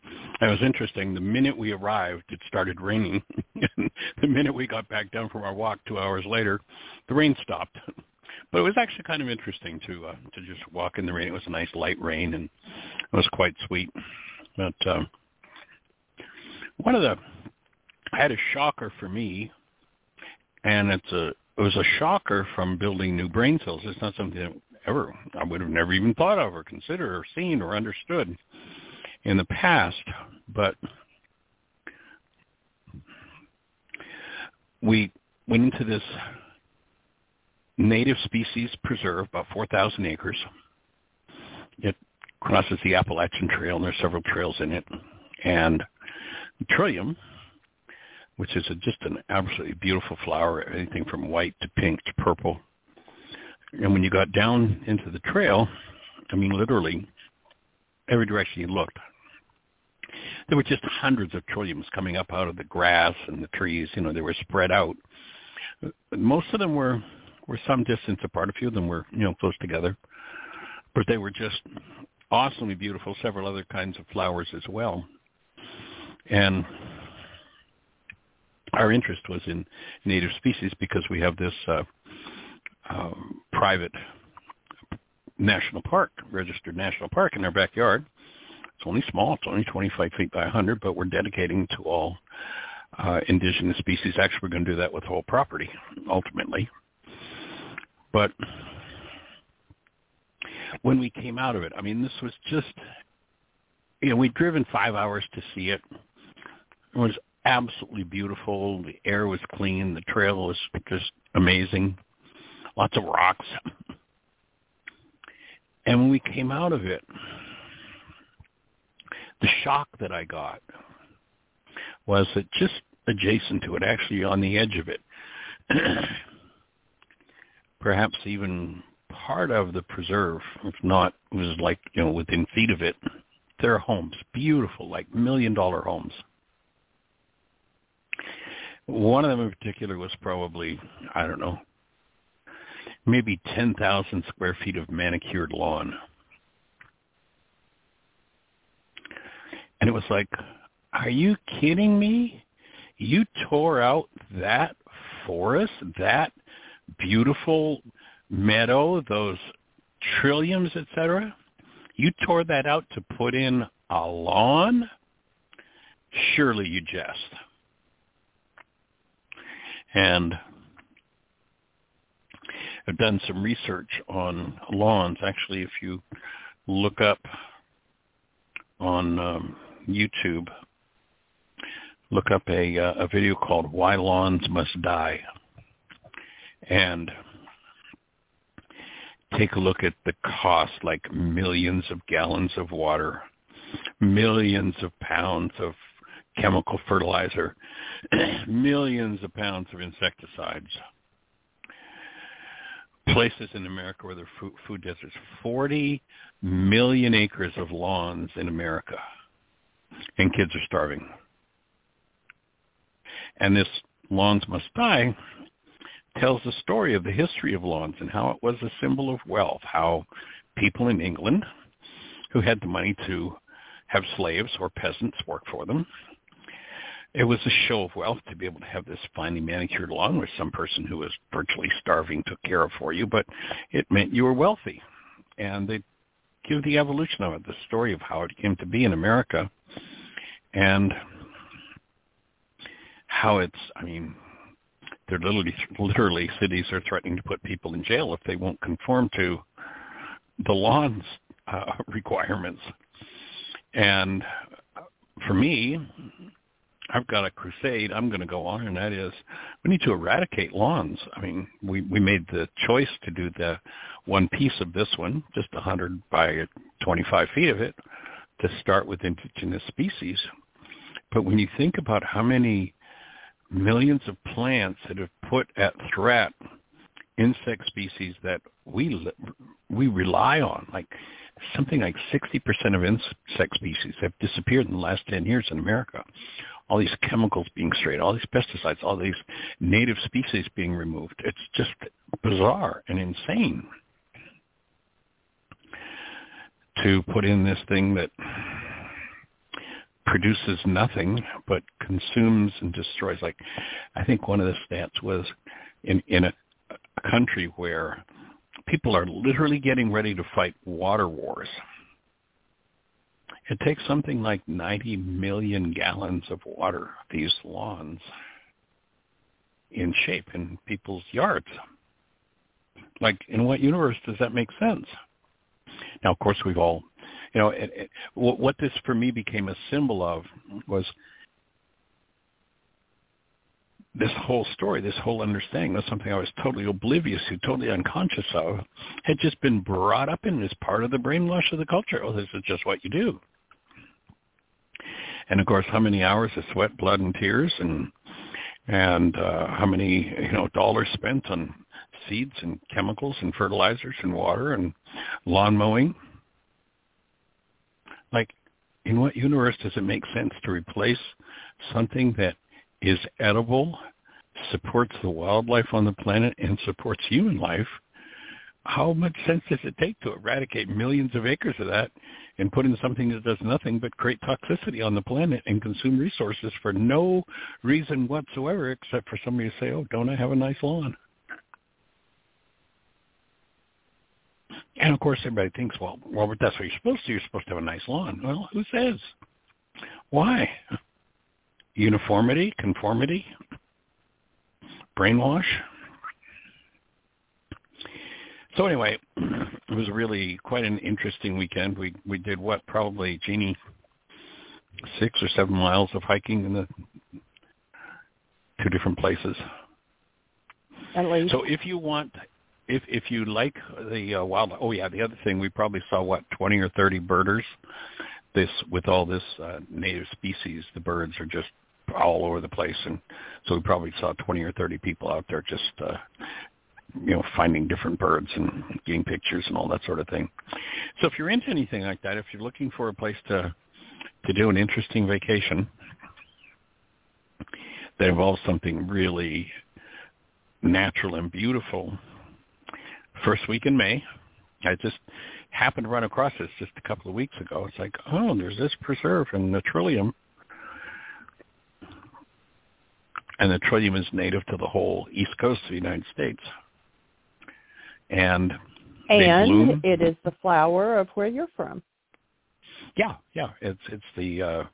[SPEAKER 5] It was interesting. The minute we arrived, it started raining. *laughs* the minute we got back down from our walk two hours later, the rain stopped. But it was actually kind of interesting to uh, to just walk in the rain. It was a nice light rain, and it was quite sweet. But um, one of the I had a shocker for me, and it's a it was a shocker from building new brain cells. It's not something that ever I would have never even thought of or considered or seen or understood in the past. But we went into this native species preserve, about 4,000 acres. It crosses the Appalachian Trail, and there's several trails in it. And trillium, which is a, just an absolutely beautiful flower, anything from white to pink to purple. And when you got down into the trail, I mean, literally, every direction you looked, there were just hundreds of trilliums coming up out of the grass and the trees. You know, they were spread out. Most of them were were some distance apart. A few of them were, you know, close together, but they were just awesomely beautiful. Several other kinds of flowers as well, and our interest was in native species because we have this uh, uh, private national park, registered national park in our backyard. It's only small. It's only 25 feet by 100, but we're dedicating to all uh, indigenous species. Actually, we're going to do that with the whole property ultimately. But when we came out of it, I mean, this was just, you know, we'd driven five hours to see it. It was absolutely beautiful. The air was clean. The trail was just amazing. Lots of rocks. And when we came out of it, the shock that I got was that just adjacent to it, actually on the edge of it, *clears throat* perhaps even part of the preserve, if not, was like, you know, within feet of it, there are homes, beautiful, like million dollar homes. One of them in particular was probably, I don't know, maybe 10,000 square feet of manicured lawn. And it was like, are you kidding me? You tore out that forest, that beautiful meadow, those trilliums, etc. You tore that out to put in a lawn? Surely you jest. And I've done some research on lawns. Actually, if you look up on um, YouTube, look up a, uh, a video called "Why Lawns Must Die," and take a look at the cost, like millions of gallons of water, millions of pounds of chemical fertilizer, *clears throat* millions of pounds of insecticides. Places in America where there are food, deserts, 40 million acres of lawns in America, and kids are starving. And this Lawns Must Die tells the story of the history of lawns and how it was a symbol of wealth, how people in England who had the money to have slaves or peasants work for them, it was a show of wealth to be able to have this finely manicured lawn which some person who was virtually starving took care of for you, but it meant you were wealthy. And they give the evolution of it, the story of how it came to be in America and how it's, I mean, they're literally *laughs* literally cities are threatening to put people in jail if they won't conform to the law's uh, requirements. And for me, I've got a crusade I'm going to go on, and that is we need to eradicate lawns. I mean, we we made the choice to do the one piece of this one, just 100 by 25 feet of it, to start with indigenous species. But when you think about how many millions of plants that have put at threat insect species that we we rely on. Like something like 60% of insect species have disappeared in the last 10 years in America. All these chemicals being sprayed, all these pesticides, all these native species being removed. It's just bizarre and insane to put in this thing that produces nothing but consumes and destroys. Like I think one of the stats was in in a, a country where people are literally getting ready to fight water wars. It takes something like 90 million gallons of water, these lawns, in shape in people's yards. Like, in what universe does that make sense? Now, of course, we've all, you know, it, it, what this for me became a symbol of was this whole story, this whole understanding was something I was totally oblivious to, totally unconscious of, had just been brought up in as part of the brainwash of the culture. Oh, this is just what you do. And of course, how many hours of sweat, blood, and tears, and and uh, how many you know dollars spent on seeds and chemicals and fertilizers and water and lawn mowing. In what universe does it make sense to replace something that is edible, supports the wildlife on the planet, and supports human life, how much sense does it take to eradicate millions of acres of that and put in something that does nothing but create toxicity on the planet and consume resources for no reason whatsoever except for somebody to say, oh, don't I have a nice lawn? And of course, everybody thinks, well, Robert, that's what you're supposed to. You're supposed to have a nice lawn. Well, who says? Why? uniformity, conformity, brainwash. So anyway, *clears throat* it was really quite an interesting weekend. We we did what probably Jeannie six or seven miles of hiking in the two different places.
[SPEAKER 2] At least.
[SPEAKER 5] So if you want, if if you like the uh, wildlife, oh yeah, the other thing we probably saw what twenty or thirty birders. This with all this uh, native species, the birds are just all over the place, and so we probably saw 20 or 30 people out there just uh, you know finding different birds and getting pictures and all that sort of thing. So if you're into anything like that, if you're looking for a place to to do an interesting vacation that involves something really natural and beautiful, first week in May, I just happened to run across this just a couple of weeks ago. It's like, oh, there's this preserve in the Trillium and the trillium is native to the whole east coast of the United States. And
[SPEAKER 2] and it is the flower of where you're from.
[SPEAKER 5] Yeah, yeah, it's it's the uh,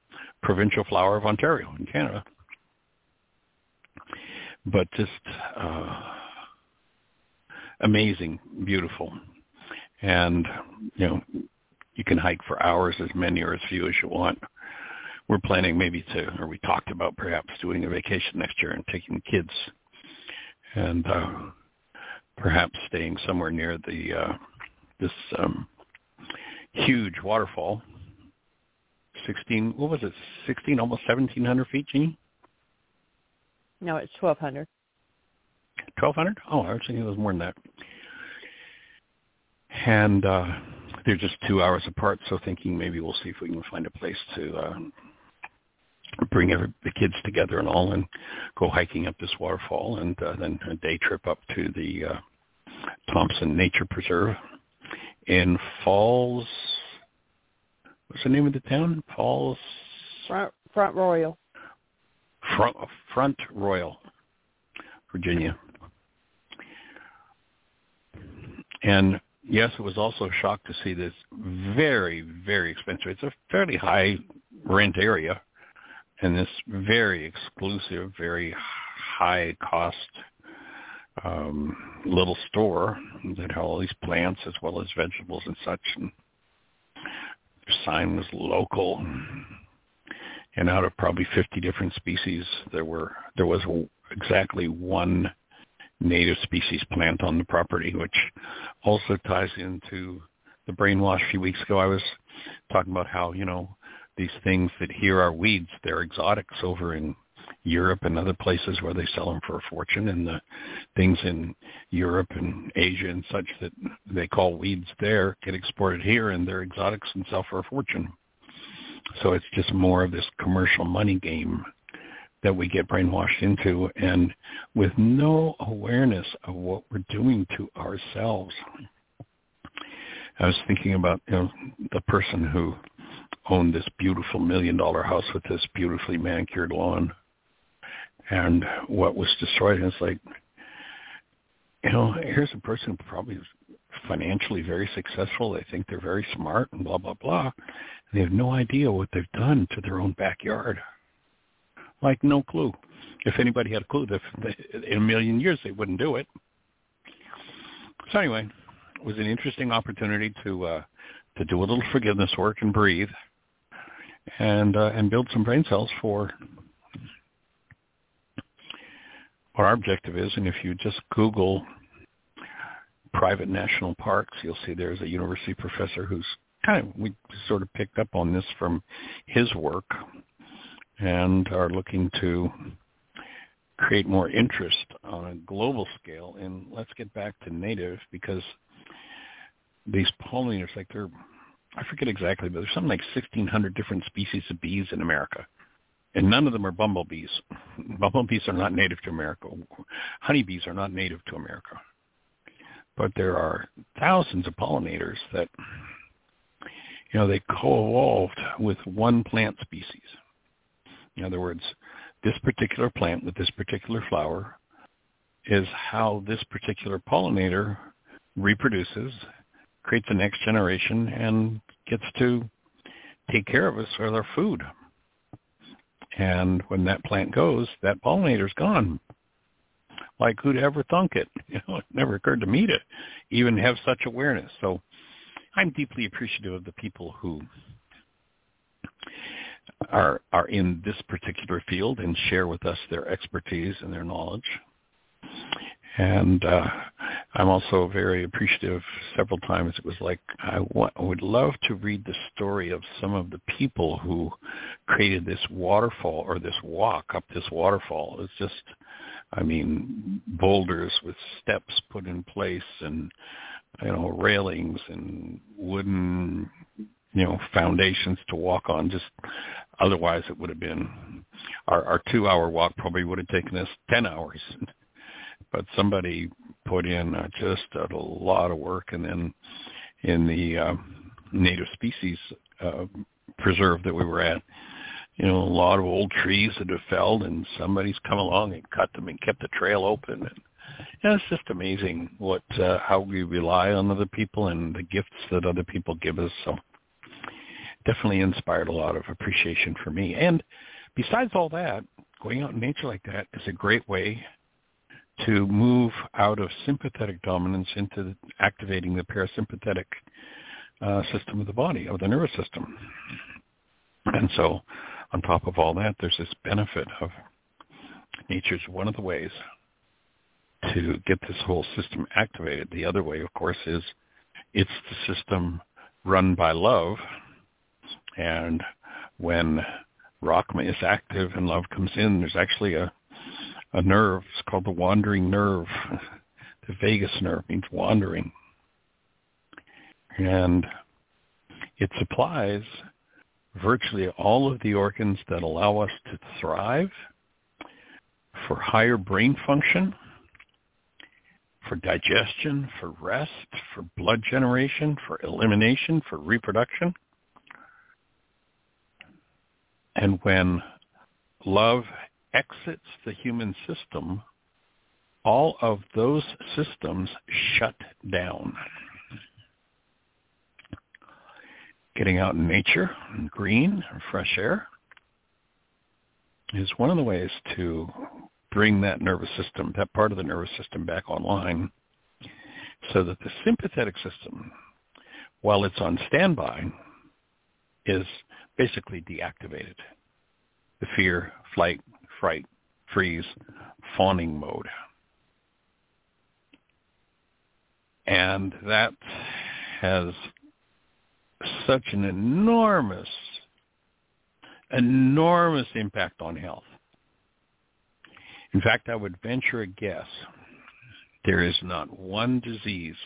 [SPEAKER 5] provincial flower of Ontario in Canada. But just uh, amazing, beautiful, and you know you can hike for hours, as many or as few as you want we're planning maybe to, or we talked about perhaps doing a vacation next year and taking the kids and uh, perhaps staying somewhere near the uh, this um, huge waterfall. Sixteen, what was it? Sixteen, almost seventeen hundred feet, Jeannie.
[SPEAKER 2] No, it's twelve hundred.
[SPEAKER 5] Twelve hundred? Oh, I was thinking it was more than that. And uh, they're just two hours apart, so thinking maybe we'll see if we can find a place to uh, bring every, the kids together and all and go hiking up this waterfall and uh, then a day trip up to the uh, Thompson Nature Preserve in Falls. What's the name of the town? Falls.
[SPEAKER 2] Front, Front Royal.
[SPEAKER 5] Front, Front Royal, Virginia. And yes, it was also a shock to see this very, very expensive. It's a fairly high rent area in this very exclusive, very high cost um, little store that had all these plants as well as vegetables and such. And their sign was local. And out of probably 50 different species, there were there was exactly one native species plant on the property, which also ties into the brainwash a few weeks ago. I was talking about how, you know, these things that here are weeds. They're exotics over in Europe and other places where they sell them for a fortune, and the things in Europe and Asia and such that they call weeds there get exported here, and they're exotics and sell for a fortune. So it's just more of this commercial money game that we get brainwashed into, and with no awareness of what we're doing to ourselves. I was thinking about you know the person who owned this beautiful million dollar house with this beautifully manicured lawn. And what was destroyed, and it's like, you know, here's a person who probably is financially very successful. They think they're very smart and blah, blah, blah. And they have no idea what they've done to their own backyard. Like no clue. If anybody had a clue, if in a million years they wouldn't do it. So anyway, it was an interesting opportunity to uh, to do a little forgiveness work and breathe, and uh, and build some brain cells for what our objective is. And if you just Google private national parks, you'll see there's a university professor who's kind of we sort of picked up on this from his work and are looking to create more interest on a global scale. And let's get back to native because these pollinators, like they're, I forget exactly, but there's something like 1,600 different species of bees in America. And none of them are bumblebees. Bumblebees are not native to America. Honeybees are not native to America. But there are thousands of pollinators that, you know, they co-evolved with one plant species. In other words, this particular plant with this particular flower is how this particular pollinator reproduces, creates the next generation, and gets to take care of us for our food. And when that plant goes, that pollinator's gone. Like who'd ever thunk it? *laughs* You know, it never occurred to me to even have such awareness. So I'm deeply appreciative of the people who are are in this particular field and share with us their expertise and their knowledge. And uh, I'm also very appreciative. Several times it was like I, would love to read the story of some of the people who created this waterfall or this walk up this waterfall. It's just, I mean, boulders with steps put in place and you know railings and wooden you know foundations to walk on. Just otherwise it would have been our our two hour walk probably would have taken us ten hours. *laughs* But somebody put in uh, just a lot of work and then in the uh, native species uh, preserve that we were at you know a lot of old trees that have felled and somebody's come along and cut them and kept the trail open. And yeah, it's just amazing what uh, how we rely on other people and the gifts that other people give us. So definitely inspired a lot of appreciation for me. And besides all that, going out in nature like that is a great way to move out of sympathetic dominance into activating the parasympathetic uh, system of the body, of the nervous system. And so on top of all that, there's this benefit of nature's one of the ways to get this whole system activated. The other way, of course, is it's the system run by love and when Rachma is active and love comes in, there's actually a, a nerve. It's called the wandering nerve. *laughs* The vagus nerve means wandering. And it supplies virtually all of the organs that allow us to thrive for higher brain function, for digestion, for rest, for blood generation, for elimination, for reproduction. And when love exits the human system, all of those systems shut down. Getting out in nature, green, fresh air is one of the ways to bring that nervous system, that part of the nervous system back online so that the sympathetic system, while it's on standby, is basically deactivated. The fear, flight, fright, freeze, fawning mode. And that has such an enormous, enormous impact on health. In fact, I would venture a guess there is not one disease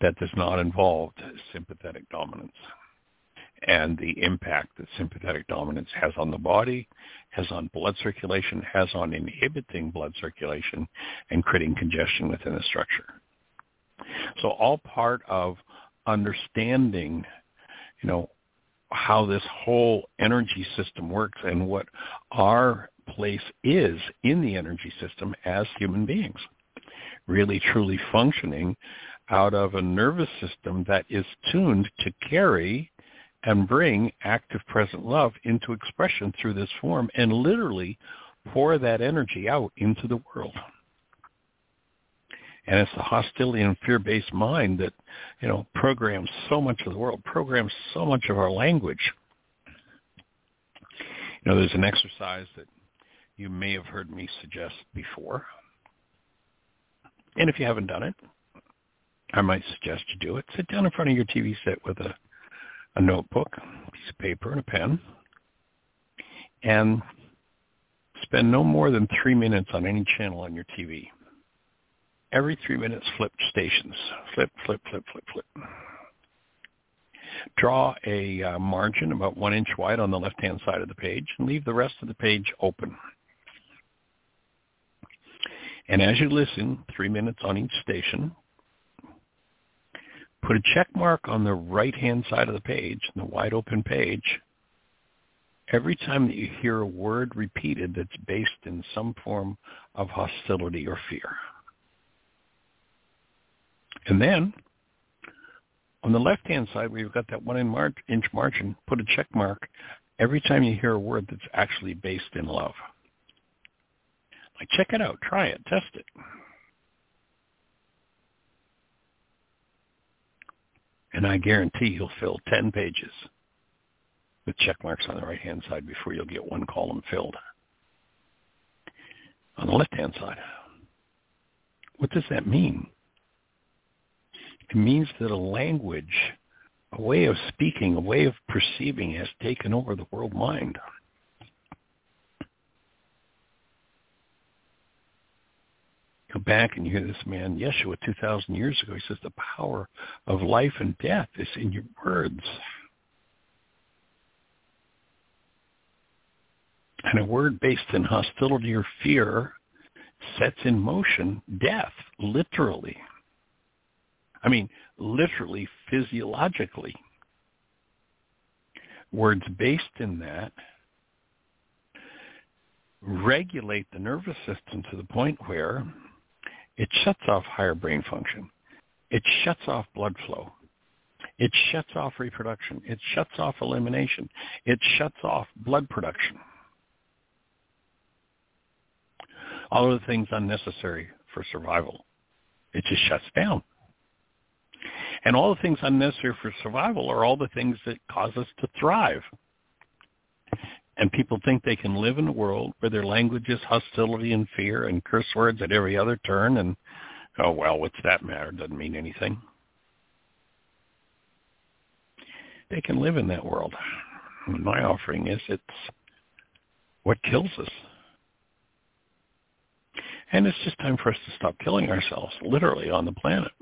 [SPEAKER 5] that does not involve sympathetic dominance and the impact that sympathetic dominance has on the body, has on blood circulation, has on inhibiting blood circulation and creating congestion within the structure. So all part of understanding, you know, how this whole energy system works and what our place is in the energy system as human beings. Really truly functioning out of a nervous system that is tuned to carry and bring active present love into expression through this form and literally pour that energy out into the world. And it's the hostility and fear-based mind that, you know, programs so much of the world, programs so much of our language. You know, there's an exercise that you may have heard me suggest before. And if you haven't done it, I might suggest you do it. Sit down in front of your TV set with a, a notebook, a piece of paper, and a pen, and spend no more than three minutes on any channel on your TV. Every three minutes, flip stations. Flip, flip, flip, flip, flip. Draw a uh, margin about one inch wide on the left-hand side of the page and leave the rest of the page open. And as you listen, three minutes on each station, put a check mark on the right-hand side of the page, the wide open page, every time that you hear a word repeated that's based in some form of hostility or fear. And then on the left-hand side where you've got that one inch margin, put a check mark every time you hear a word that's actually based in love. Like, check it out. Try it. Test it. And I guarantee you'll fill 10 pages with check marks on the right-hand side before you'll get one column filled. On the left-hand side, what does that mean? It means that a language, a way of speaking, a way of perceiving has taken over the world mind. Go back and you hear this man, Yeshua, 2,000 years ago. He says the power of life and death is in your words. And a word based in hostility or fear sets in motion death, literally. I mean, literally, physiologically. Words based in that regulate the nervous system to the point where it shuts off higher brain function. It shuts off blood flow. It shuts off reproduction. It shuts off elimination. It shuts off blood production. All of the things unnecessary for survival. It just shuts down. And all the things unnecessary for survival are all the things that cause us to thrive. And people think they can live in a world where their language is hostility and fear and curse words at every other turn and, oh, well, what's that matter? Doesn't mean anything. They can live in that world. My offering is it's what kills us. And it's just time for us to stop killing ourselves, literally, on the planet.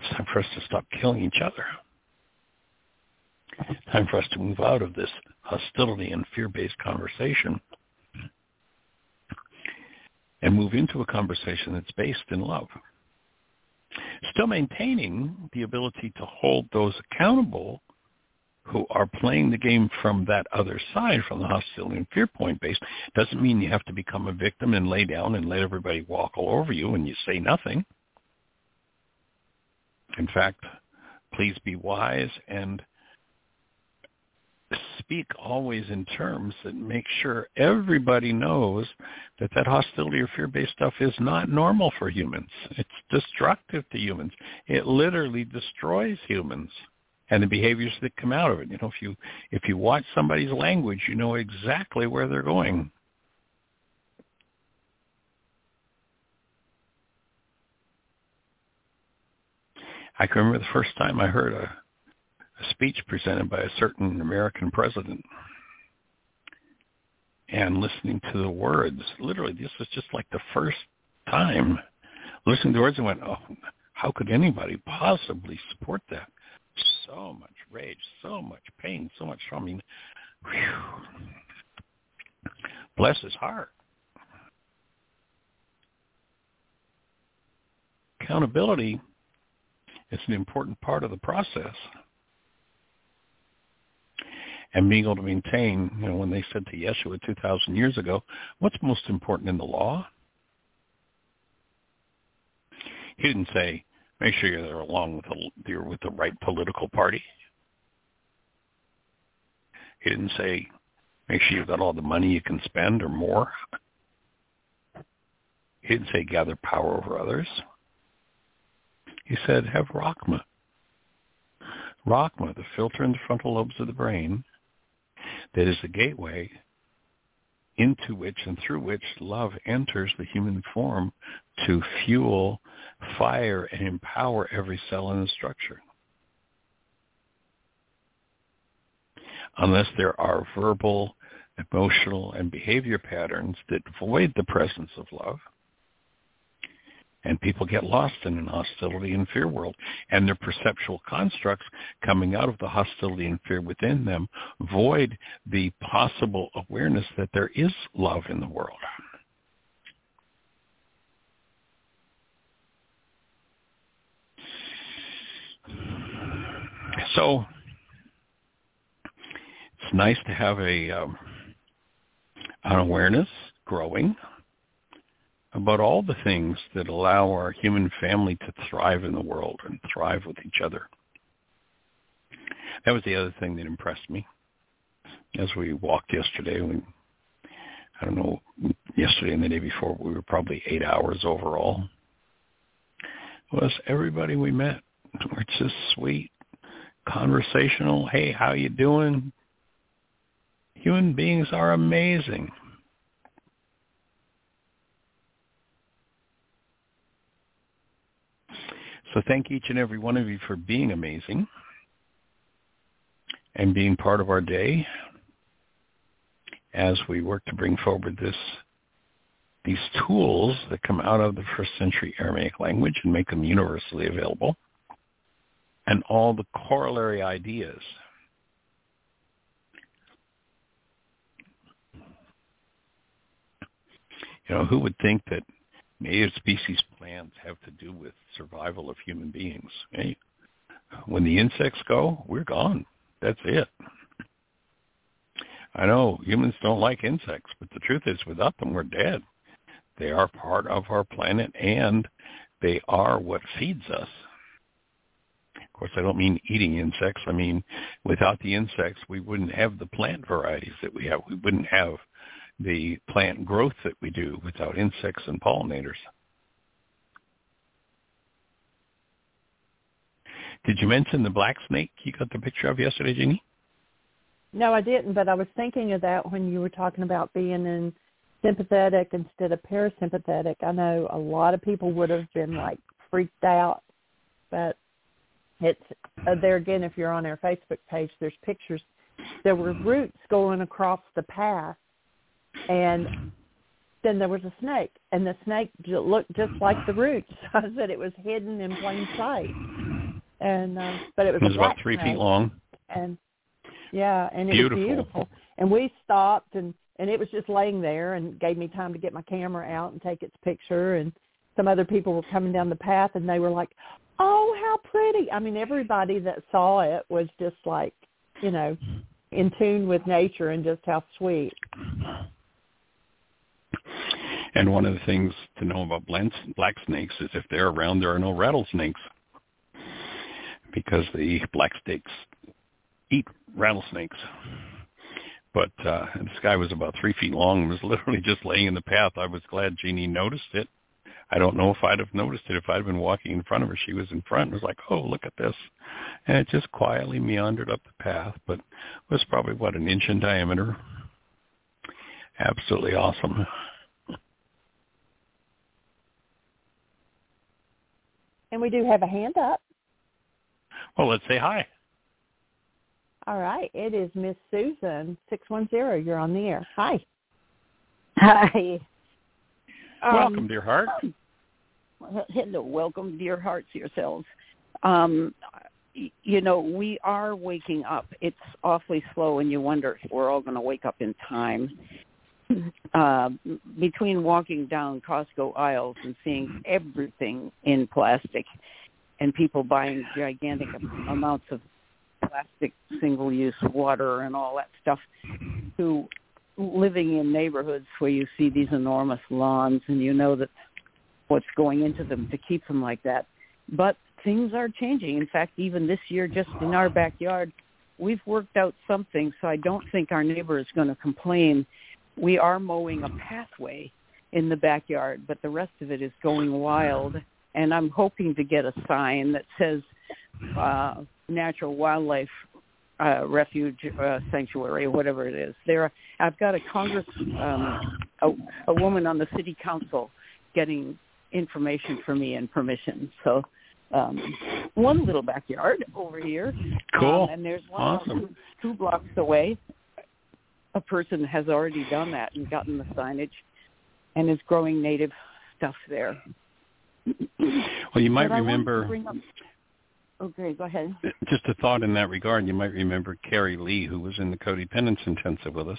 [SPEAKER 5] It's time for us to stop killing each other. Time for us to move out of this hostility and fear-based conversation and move into a conversation that's based in love. Still maintaining the ability to hold those accountable who are playing the game from that other side, from the hostility and fear point base, doesn't mean you have to become a victim and lay down and let everybody walk all over you and you say nothing. In fact, please be wise and speak always in terms that make sure everybody knows that that hostility or fear-based stuff is not normal for humans. It's destructive to humans. It literally destroys humans and the behaviors that come out of it. You know, if you if you watch somebody's language, you know exactly where they're going. I can remember the first time I heard a a speech presented by a certain American president and listening to the words. Literally, this was just like the first time listening to the words and went, oh, how could anybody possibly support that? So much rage, so much pain, so much. I mean, whew. bless his heart. Accountability is an important part of the process and being able to maintain, you know, when they said to Yeshua 2,000 years ago, what's most important in the law? He didn't say, make sure you're along with the, you're with the right political party. He didn't say, make sure you've got all the money you can spend or more. He didn't say gather power over others. He said have Rachma. Rachma, the filter in the frontal lobes of the brain, that is the gateway into which and through which love enters the human form to fuel, fire, and empower every cell in the structure. Unless there are verbal, emotional, and behavior patterns that void the presence of love, and people get lost in an hostility and fear world. And their perceptual constructs coming out of the hostility and fear within them void the possible awareness that there is love in the world. So it's nice to have a um, an awareness growing about all the things that allow our human family to thrive in the world and thrive with each other. That was the other thing that impressed me as we walked yesterday. We, I don't know, yesterday and the day before, we were probably eight hours overall. Was everybody we met were just sweet, conversational. Hey, how you doing? Human beings are amazing. So thank each and every one of you for being amazing and being part of our day as we work to bring forward this these tools that come out of the first century Aramaic language and make them universally available and all the corollary ideas you know who would think that native species plants have to do with survival of human beings. Hey, when the insects go, we're gone. That's it. I know humans don't like insects, but the truth is without them, we're dead. They are part of our planet and they are what feeds us. Of course, I don't mean eating insects. I mean, without the insects, we wouldn't have the plant varieties that we have. We wouldn't have the plant growth that we do without insects and pollinators. Did you mention the black snake you got the picture of yesterday, Jeannie?
[SPEAKER 6] No, I didn't, but I was thinking of that when you were talking about being in sympathetic instead of parasympathetic. I know a lot of people would have been like freaked out, but it's uh, there again. If you're on our Facebook page, there's pictures. There were roots going across the path and then there was a snake, and the snake looked just like the roots. *laughs* I said it was hidden in plain sight, and uh, but it was,
[SPEAKER 5] it was
[SPEAKER 6] about
[SPEAKER 5] three feet long.
[SPEAKER 6] And yeah, and it
[SPEAKER 5] beautiful.
[SPEAKER 6] was beautiful. And we stopped, and and it was just laying there, and gave me time to get my camera out and take its picture. And some other people were coming down the path, and they were like, "Oh, how pretty!" I mean, everybody that saw it was just like, you know, in tune with nature and just how sweet.
[SPEAKER 5] And one of the things to know about black snakes is if they're around, there are no rattlesnakes because the black snakes eat rattlesnakes. But uh, this guy was about three feet long and was *laughs* literally just laying in the path. I was glad Jeannie noticed it. I don't know if I'd have noticed it if I'd been walking in front of her. She was in front and was like, oh, look at this. And it just quietly meandered up the path, but was probably, what, an inch in diameter. Absolutely awesome.
[SPEAKER 6] And we do have a hand up.
[SPEAKER 5] Well, let's say hi.
[SPEAKER 6] All right. It is Miss Susan, 610. You're on the air. Hi.
[SPEAKER 2] Hi.
[SPEAKER 5] Welcome,
[SPEAKER 2] Um,
[SPEAKER 5] dear heart.
[SPEAKER 2] hello, welcome, dear hearts yourselves. Um, you know, we are waking up. It's awfully slow, and you wonder if we're all going to wake up in time. *laughs* Uh, between walking down Costco aisles and seeing everything in plastic, and people buying gigantic am- amounts of plastic single-use water and all that stuff, to living in neighborhoods where you see these enormous lawns and you know that what's going into them to keep them like that. But things are changing. In fact, even this year, just in our backyard, we've worked out something, so I don't think our neighbor is going to complain. We are mowing a pathway in the backyard, but the rest of it is going wild. And I'm hoping to get a sign that says uh, natural wildlife uh, refuge uh, sanctuary or whatever it is. There, I've got a Congress, um, a, a woman on the city council getting information for me and permission. So um, one little backyard over here.
[SPEAKER 5] Cool.
[SPEAKER 2] Um, and there's one
[SPEAKER 5] awesome.
[SPEAKER 2] two, two blocks away. A person has already done that and gotten the signage and is growing native stuff there.
[SPEAKER 5] Well, you might
[SPEAKER 2] But I wanted to
[SPEAKER 5] remember,
[SPEAKER 2] Okay, go ahead.
[SPEAKER 5] just a thought in that regard, you might remember Carrie Lee, who was in the codependence intensive with us.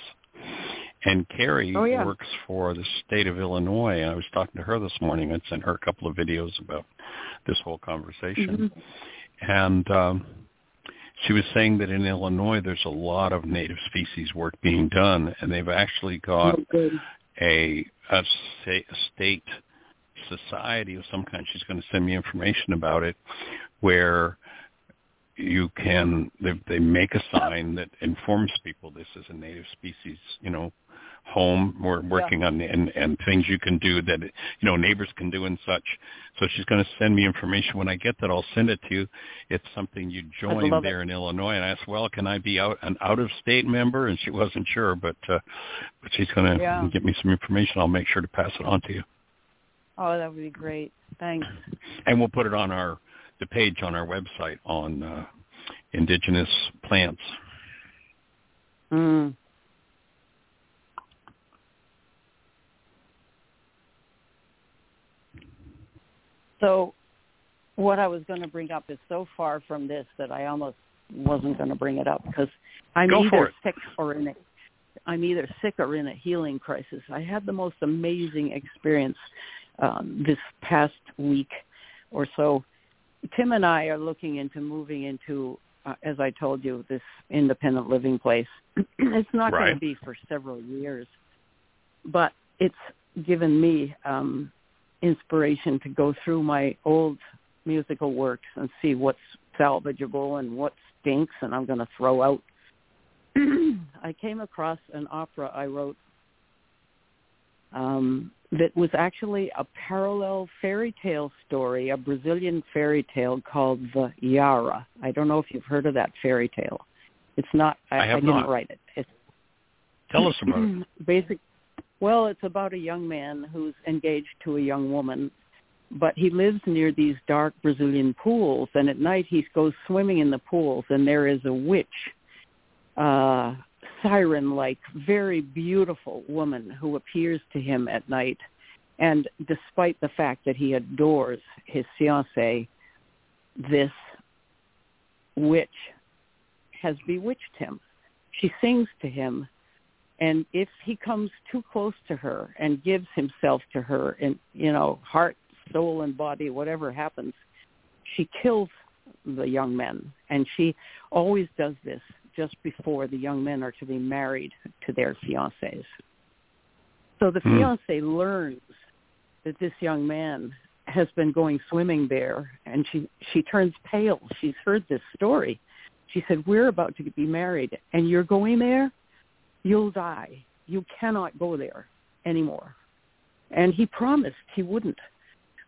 [SPEAKER 5] And Carrie
[SPEAKER 2] Oh, yeah.
[SPEAKER 5] works for the state of Illinois. And I was talking to her this morning. I sent her a couple of videos about this whole conversation.
[SPEAKER 2] Mhm.
[SPEAKER 5] And um, she was saying that in Illinois there's a lot of native species work being done, and they've actually got
[SPEAKER 2] Oh,
[SPEAKER 5] a, a, a state society of some kind. She's going to send me information about it, where you can they, they make a sign that informs people this is a native species, you know, home. We're working on and and things you can do that you know neighbors can do and such. So she's going to send me information. When I get that, I'll send it to you. It's something you join there in Illinois. And I asked, well, can I be out an out of state member? And she wasn't sure, but uh, but she's going to
[SPEAKER 2] Yeah.
[SPEAKER 5] get me some information. I'll make sure to pass it on to you,
[SPEAKER 2] Oh, that would be great. Thanks.
[SPEAKER 5] and we'll put it on our the page on our website on uh, indigenous plants.
[SPEAKER 2] Mm. So what I was going to bring up is so far from this that I almost wasn't going to bring it up because I'm
[SPEAKER 5] Go
[SPEAKER 2] either sick or in a I'm either sick or in a healing crisis. I had the most amazing experience um, this past week or so. Tim and I are looking into moving into, uh, as I told you, this independent living place. *clears throat* it's not going to be for several years, but it's given me um, inspiration to go through my old musical works and see what's salvageable and what stinks and I'm going to throw out. *clears throat* I came across an opera I wrote um, that was actually a parallel fairy tale story, a Brazilian fairy tale called the Yara. I don't know if you've heard of that fairy tale. It's not. I,
[SPEAKER 5] I have
[SPEAKER 2] didn't
[SPEAKER 5] not.
[SPEAKER 2] write it. It's
[SPEAKER 5] Tell us about it. *clears throat*
[SPEAKER 2] Basic. Well, it's about a young man who's engaged to a young woman, but he lives near these dark Brazilian pools, and at night he goes swimming in the pools, and there is a witch, uh, siren-like, very beautiful woman who appears to him at night. And despite the fact that he adores his fiancée, this witch has bewitched him. She sings to him and if he comes too close to her and gives himself to her and you know heart soul and body whatever happens she kills the young men. And she always does this just before the young men are to be married to their fiancés. So the
[SPEAKER 5] Hmm.
[SPEAKER 2] fiancé learns that this young man has been going swimming there and she she turns pale. She's heard this story. She said we're about to be married and you're going there you'll die. You cannot go there anymore. And he promised he wouldn't.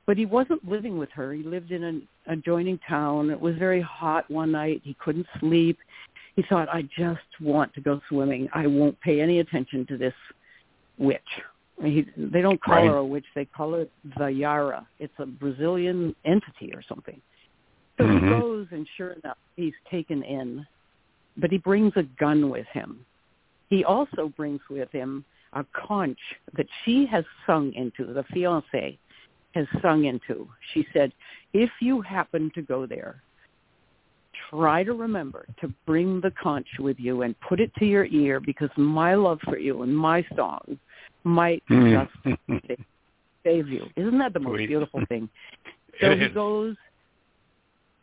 [SPEAKER 2] But he wasn't living with her. He lived in an adjoining town. It was very hot one night. He couldn't sleep. He thought, I just want to go swimming. I won't pay any attention to this witch. He, they don't call
[SPEAKER 5] Right.
[SPEAKER 2] her a witch. They call it the Yara. It's a Brazilian entity or something. So he
[SPEAKER 5] Mhm.
[SPEAKER 2] goes, and sure enough, he's taken in. But he brings a gun with him. He also brings with him a conch that she has sung into, the fiance has sung into. She said, if you happen to go there, try to remember to bring the conch with you and put it to your ear because my love for you and my song might hmm. just *laughs* save you. Isn't that the most
[SPEAKER 5] Sweet.
[SPEAKER 2] beautiful thing? *laughs* So he goes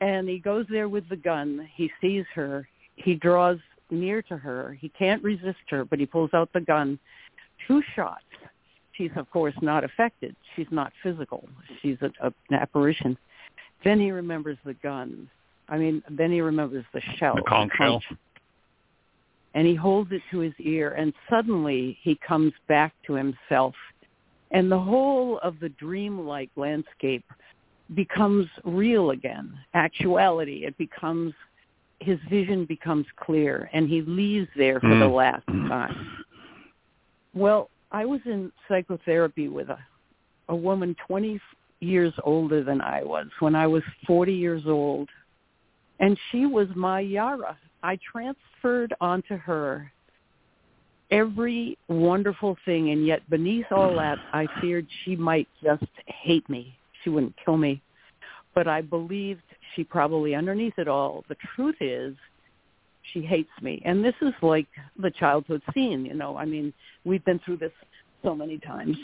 [SPEAKER 2] and he goes there with the gun. He sees her. He draws near to her. He can't resist her, but he pulls out the gun. Two shots. She's of course not affected. She's not physical. She's a, a, an apparition. Then he remembers the gun. I mean, then he remembers the shell.
[SPEAKER 5] The conch shell.
[SPEAKER 2] And he holds it to his ear, and suddenly he comes back to himself, and the whole of the dreamlike landscape becomes real again, actuality. It becomes his vision becomes clear, and he leaves there for mm. the last time. Well, I was in psychotherapy with a a woman 20 years older than I was when I was 40 years old, and she was my Yara. I transferred onto her every wonderful thing, and yet beneath all that, I feared she might just hate me. She wouldn't kill me, but I believed she probably underneath it all. The truth is, she hates me, and this is like the childhood scene. You know, I mean, we've been through this so many times.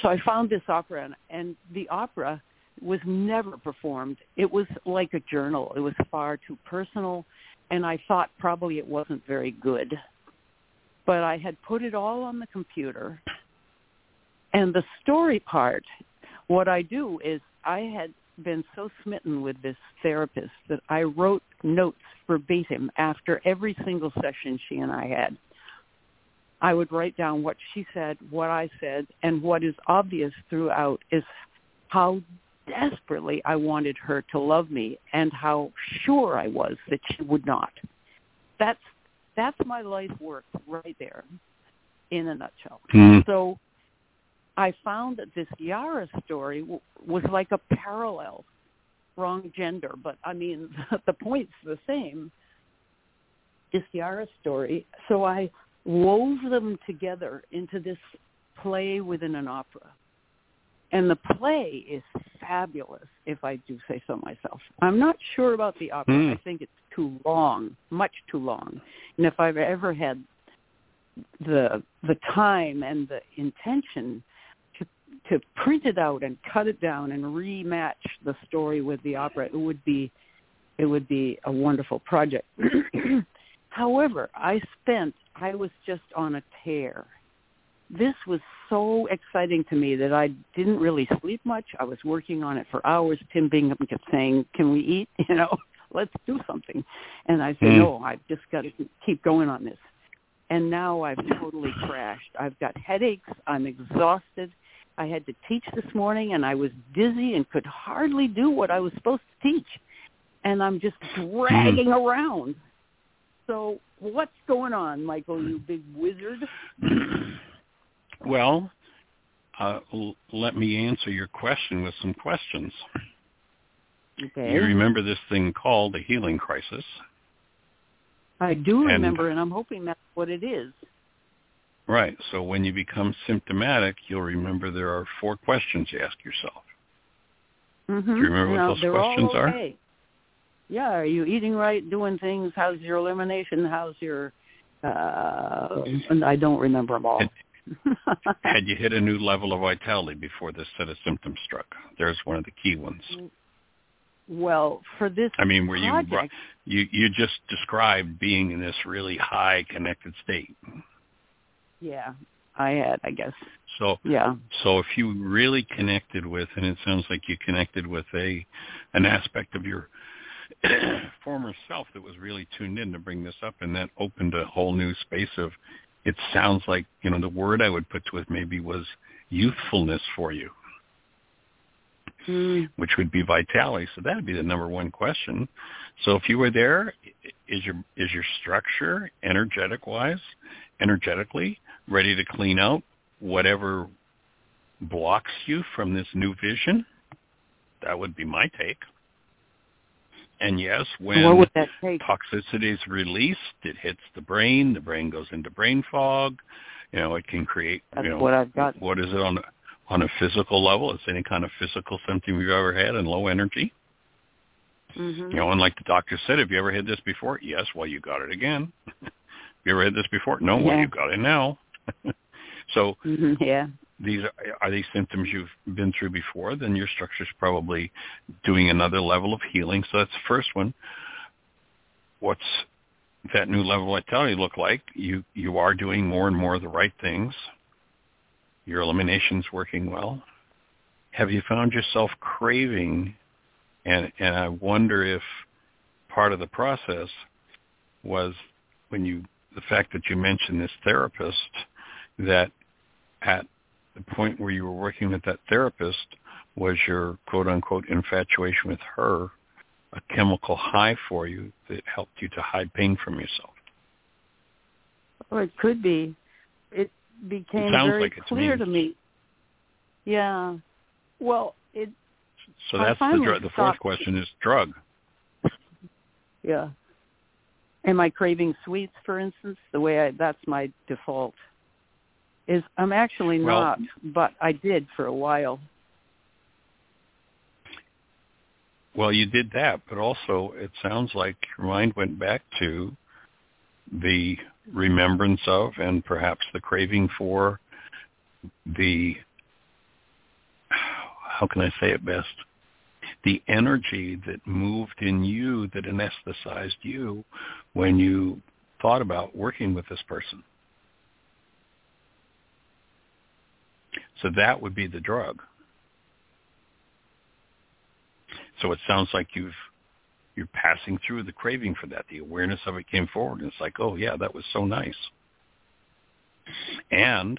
[SPEAKER 2] So I found this opera, and, and the opera was never performed. It was like a journal. It was far too personal, and I thought probably it wasn't very good but I had put it all on the computer. And the story part, what I do is I had been so smitten with this therapist that I wrote notes verbatim after every single session she and I had. I would write down what she said, what I said, and what is obvious throughout is how desperately I wanted her to love me and how sure I was that she would not. That's that's my life work right there in a nutshell. Mm. So I found that this Yara story w- was like a parallel, wrong gender, but I mean, *laughs* the point's the same. This Yara story. So I wove them together into this play within an opera. And the play is fabulous, if I do say so myself. I'm not sure about the opera. Mm. I think it's too long, much too long. And if I've ever had the the time and the intention to print it out and cut it down and rematch the story with the opera, it would be it would be a wonderful project. *clears throat* However, I spent I was just on a tear. This was so exciting to me that I didn't really sleep much. I was working on it for hours. Tim Bingham kept saying, "Can we eat?" *laughs* You know, let's do something. And I said, mm. no, I've just got to keep going on this. And now I've totally crashed. I've got headaches. I'm exhausted. I had to teach this morning and I was dizzy and could hardly do what I was supposed to teach. And I'm just dragging mm. around. So what's going on, Michael, you big wizard? *clears throat*
[SPEAKER 5] Well, uh, l- let me answer your question with some questions.
[SPEAKER 2] Okay.
[SPEAKER 5] You remember this thing called a healing crisis?
[SPEAKER 2] I do remember, and, and I'm hoping that's what it is.
[SPEAKER 5] Right. So when you become symptomatic, you'll remember there are four questions you ask yourself.
[SPEAKER 2] Mm-hmm.
[SPEAKER 5] Do you remember
[SPEAKER 2] now,
[SPEAKER 5] what those questions
[SPEAKER 2] okay.
[SPEAKER 5] are?
[SPEAKER 2] Yeah. Are you eating right, doing things? How's your elimination? How's your... Uh, and I don't remember them all.
[SPEAKER 5] Had, *laughs* had you hit a new level of vitality before this set of symptoms struck? There's one of the key ones.
[SPEAKER 2] Well for this
[SPEAKER 5] I mean, were
[SPEAKER 2] project,
[SPEAKER 5] you you you just described being in this really high connected state.
[SPEAKER 2] Yeah, I had, I guess.
[SPEAKER 5] So
[SPEAKER 2] yeah.
[SPEAKER 5] So if you really connected with, and it sounds like you connected with a an aspect of your *coughs* former self that was really tuned in to bring this up, and that opened a whole new space of. It sounds like you know the word I would put to it maybe was youthfulness for you
[SPEAKER 2] mm.
[SPEAKER 5] which would be vitality. So that would be the number one question. So if you were there, is your is your structure energetic wise, energetically ready to clean out whatever blocks you from this new vision? That would be my take. And yes, when toxicity is released, it hits the brain. The brain goes into brain fog. You know, it can create.
[SPEAKER 2] That's
[SPEAKER 5] you know,
[SPEAKER 2] what I've got.
[SPEAKER 5] What is it on? on a physical level? Is any kind of physical symptom you've ever had and low energy?
[SPEAKER 2] Mm-hmm.
[SPEAKER 5] You know, and like the doctor said, have you ever had this before? Yes. Well, you got it again. *laughs* have you ever had this before? No.
[SPEAKER 2] Yeah.
[SPEAKER 5] Well, you got it now. *laughs* so
[SPEAKER 2] mm-hmm. yeah,
[SPEAKER 5] these are, are these symptoms you've been through before? Then your structure's probably doing another level of healing. So that's the first one. What's that new level of vitality look like? You you are doing more and more of the right things your elimination's working well? Have you found yourself craving, and, and I wonder if part of the process was when you, the fact that you mentioned this therapist, that at the point where you were working with that therapist was your quote unquote infatuation with her a chemical high for you that helped you to hide pain from yourself?
[SPEAKER 2] Or it could be. It became
[SPEAKER 5] it
[SPEAKER 2] very
[SPEAKER 5] like
[SPEAKER 2] clear
[SPEAKER 5] me.
[SPEAKER 2] to me. Yeah. Well, it.
[SPEAKER 5] So that's the the fourth question is drug.
[SPEAKER 2] Yeah. Am I craving sweets, for instance? The way I that's my default. Is I'm actually
[SPEAKER 5] Well-
[SPEAKER 2] not, but I did for a while.
[SPEAKER 5] Well, you did that, but also it sounds like your mind went back to the remembrance of and perhaps the craving for the how can I say it best? The energy that moved in you that anesthetized you when you thought about working with this person. So that would be the drug. So it sounds like you've you're passing through the craving for that. The awareness of it came forward, and it's like, oh yeah, that was so nice. And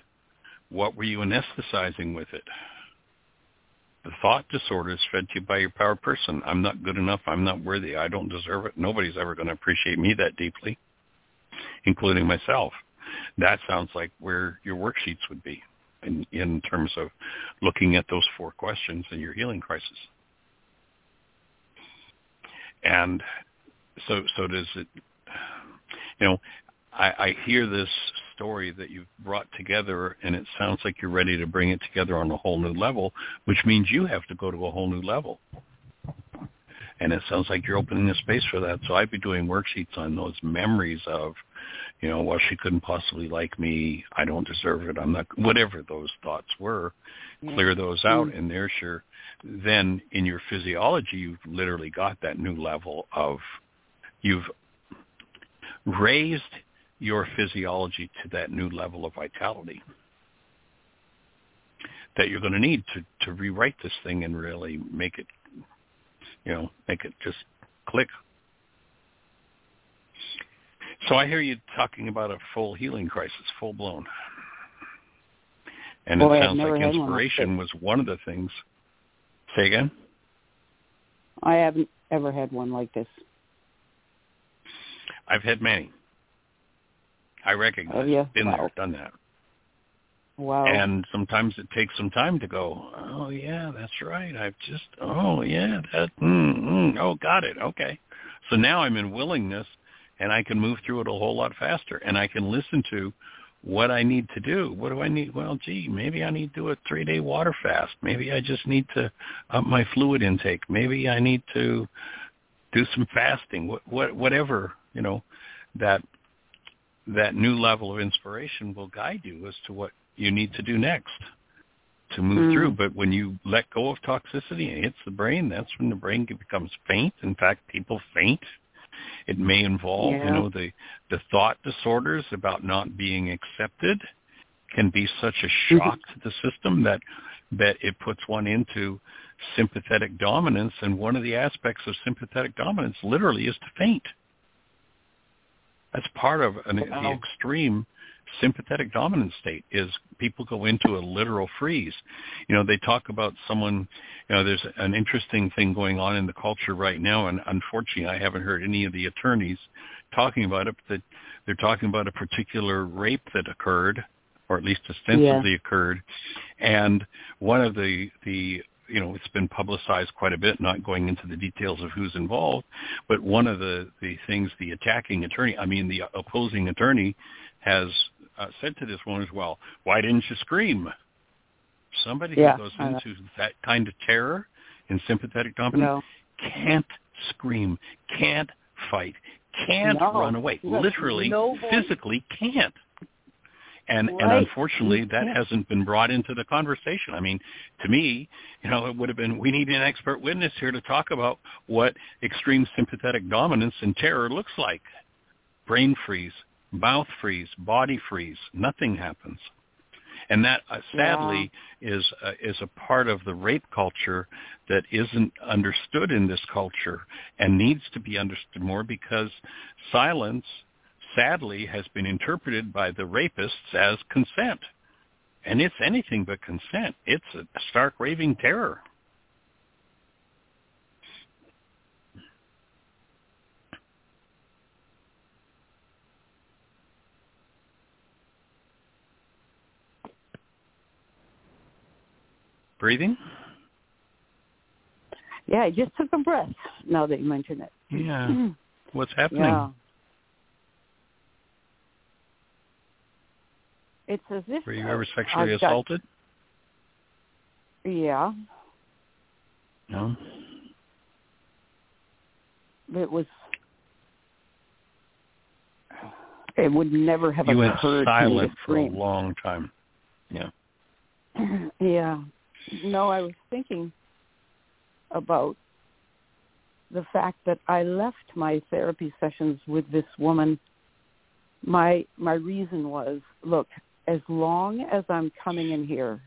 [SPEAKER 5] what were you anesthetizing with it? The thought disorders fed to you by your power person. I'm not good enough. I'm not worthy. I don't deserve it. Nobody's ever going to appreciate me that deeply, including myself. That sounds like where your worksheets would be in, in terms of looking at those four questions in your healing crisis. And so, so does it, you know, I, I hear this story that you've brought together and it sounds like you're ready to bring it together on a whole new level, which means you have to go to a whole new level. And it sounds like you're opening a space for that. So I'd be doing worksheets on those memories of, you know, well, she couldn't possibly like me. I don't deserve it. I'm not, whatever those thoughts were, clear those out. Mm. And there's your, then in your physiology, you've literally got that new level of, you've raised your physiology to that new level of vitality that you're going to need to, to rewrite this thing and really make it, you know, make it just click. So I hear you talking about a full healing crisis, full blown. And
[SPEAKER 2] Boy,
[SPEAKER 5] it sounds like inspiration was one of the things. Say again?
[SPEAKER 2] I haven't ever had one like this.
[SPEAKER 5] I've had many. I recognize.
[SPEAKER 2] Have you?
[SPEAKER 5] Been
[SPEAKER 2] Wow.
[SPEAKER 5] there, done that.
[SPEAKER 2] Wow.
[SPEAKER 5] And sometimes it takes some time to go, oh yeah, that's right. I've just, oh yeah, that, mm, mm, oh, got it. Okay. So now I'm in willingness and I can move through it a whole lot faster and I can listen to what I need to do. What do I need? Well, gee, maybe I need to do a three day water fast. Maybe I just need to up my fluid intake. Maybe I need to do some fasting. What, what, whatever, you know, that, that new level of inspiration will guide you as to what you need to do next to move
[SPEAKER 2] Mm.
[SPEAKER 5] through. But when you let go of toxicity and it hits the brain, that's when the brain becomes faint. In fact, people faint. It may involve,
[SPEAKER 2] Yeah.
[SPEAKER 5] you know, the the thought disorders about not being accepted can be such a mm-hmm. shock to the system that that it puts one into sympathetic dominance. And one of the aspects of sympathetic dominance literally is to faint. That's part of an, the extreme sympathetic dominant state is people go into a literal freeze. You know, they talk about someone, you know, there's an interesting thing going on in the culture right now, and unfortunately I haven't heard any of the attorneys talking about it, but they're talking about a particular rape that occurred, or at least ostensibly occurred, and one of the, the you know, it's been publicized quite a bit, not going into the details of who's involved, but one of the, the things the attacking attorney, I mean the opposing attorney has uh, said to this woman as well, why didn't you scream? Somebody
[SPEAKER 2] Yeah,
[SPEAKER 5] who goes into that kind of terror and sympathetic dominance
[SPEAKER 2] no.
[SPEAKER 5] can't scream, can't fight, can't
[SPEAKER 2] No.
[SPEAKER 5] run away.
[SPEAKER 2] Have
[SPEAKER 5] Literally,
[SPEAKER 2] no
[SPEAKER 5] physically can't. And and unfortunately, that hasn't been brought into the conversation. I mean, to me, you know, it would have been we need an expert witness here to talk about what extreme sympathetic dominance and terror looks like. Brain freeze, mouth freeze, body freeze, nothing happens. And that uh, sadly is uh, is a part of the rape culture that isn't understood in this culture and needs to be understood more because silence sadly has been interpreted by the rapists as consent. and it's anything but consent. It's a stark raving terror. Breathing?
[SPEAKER 2] Yeah, I just took a breath now that you mention it.
[SPEAKER 5] Yeah. Mm-hmm. What's happening?
[SPEAKER 2] Yeah. It's as if
[SPEAKER 5] Were you ever sexually
[SPEAKER 2] I've got-
[SPEAKER 5] assaulted?
[SPEAKER 2] yeah,
[SPEAKER 5] No.
[SPEAKER 2] it was it would never have
[SPEAKER 5] You went
[SPEAKER 2] occurred
[SPEAKER 5] silent
[SPEAKER 2] to me
[SPEAKER 5] for a long time. Yeah. *clears throat*
[SPEAKER 2] yeah. No, I was thinking about the fact that I left my therapy sessions with this woman. My my reason was, look, as long as I'm coming in here,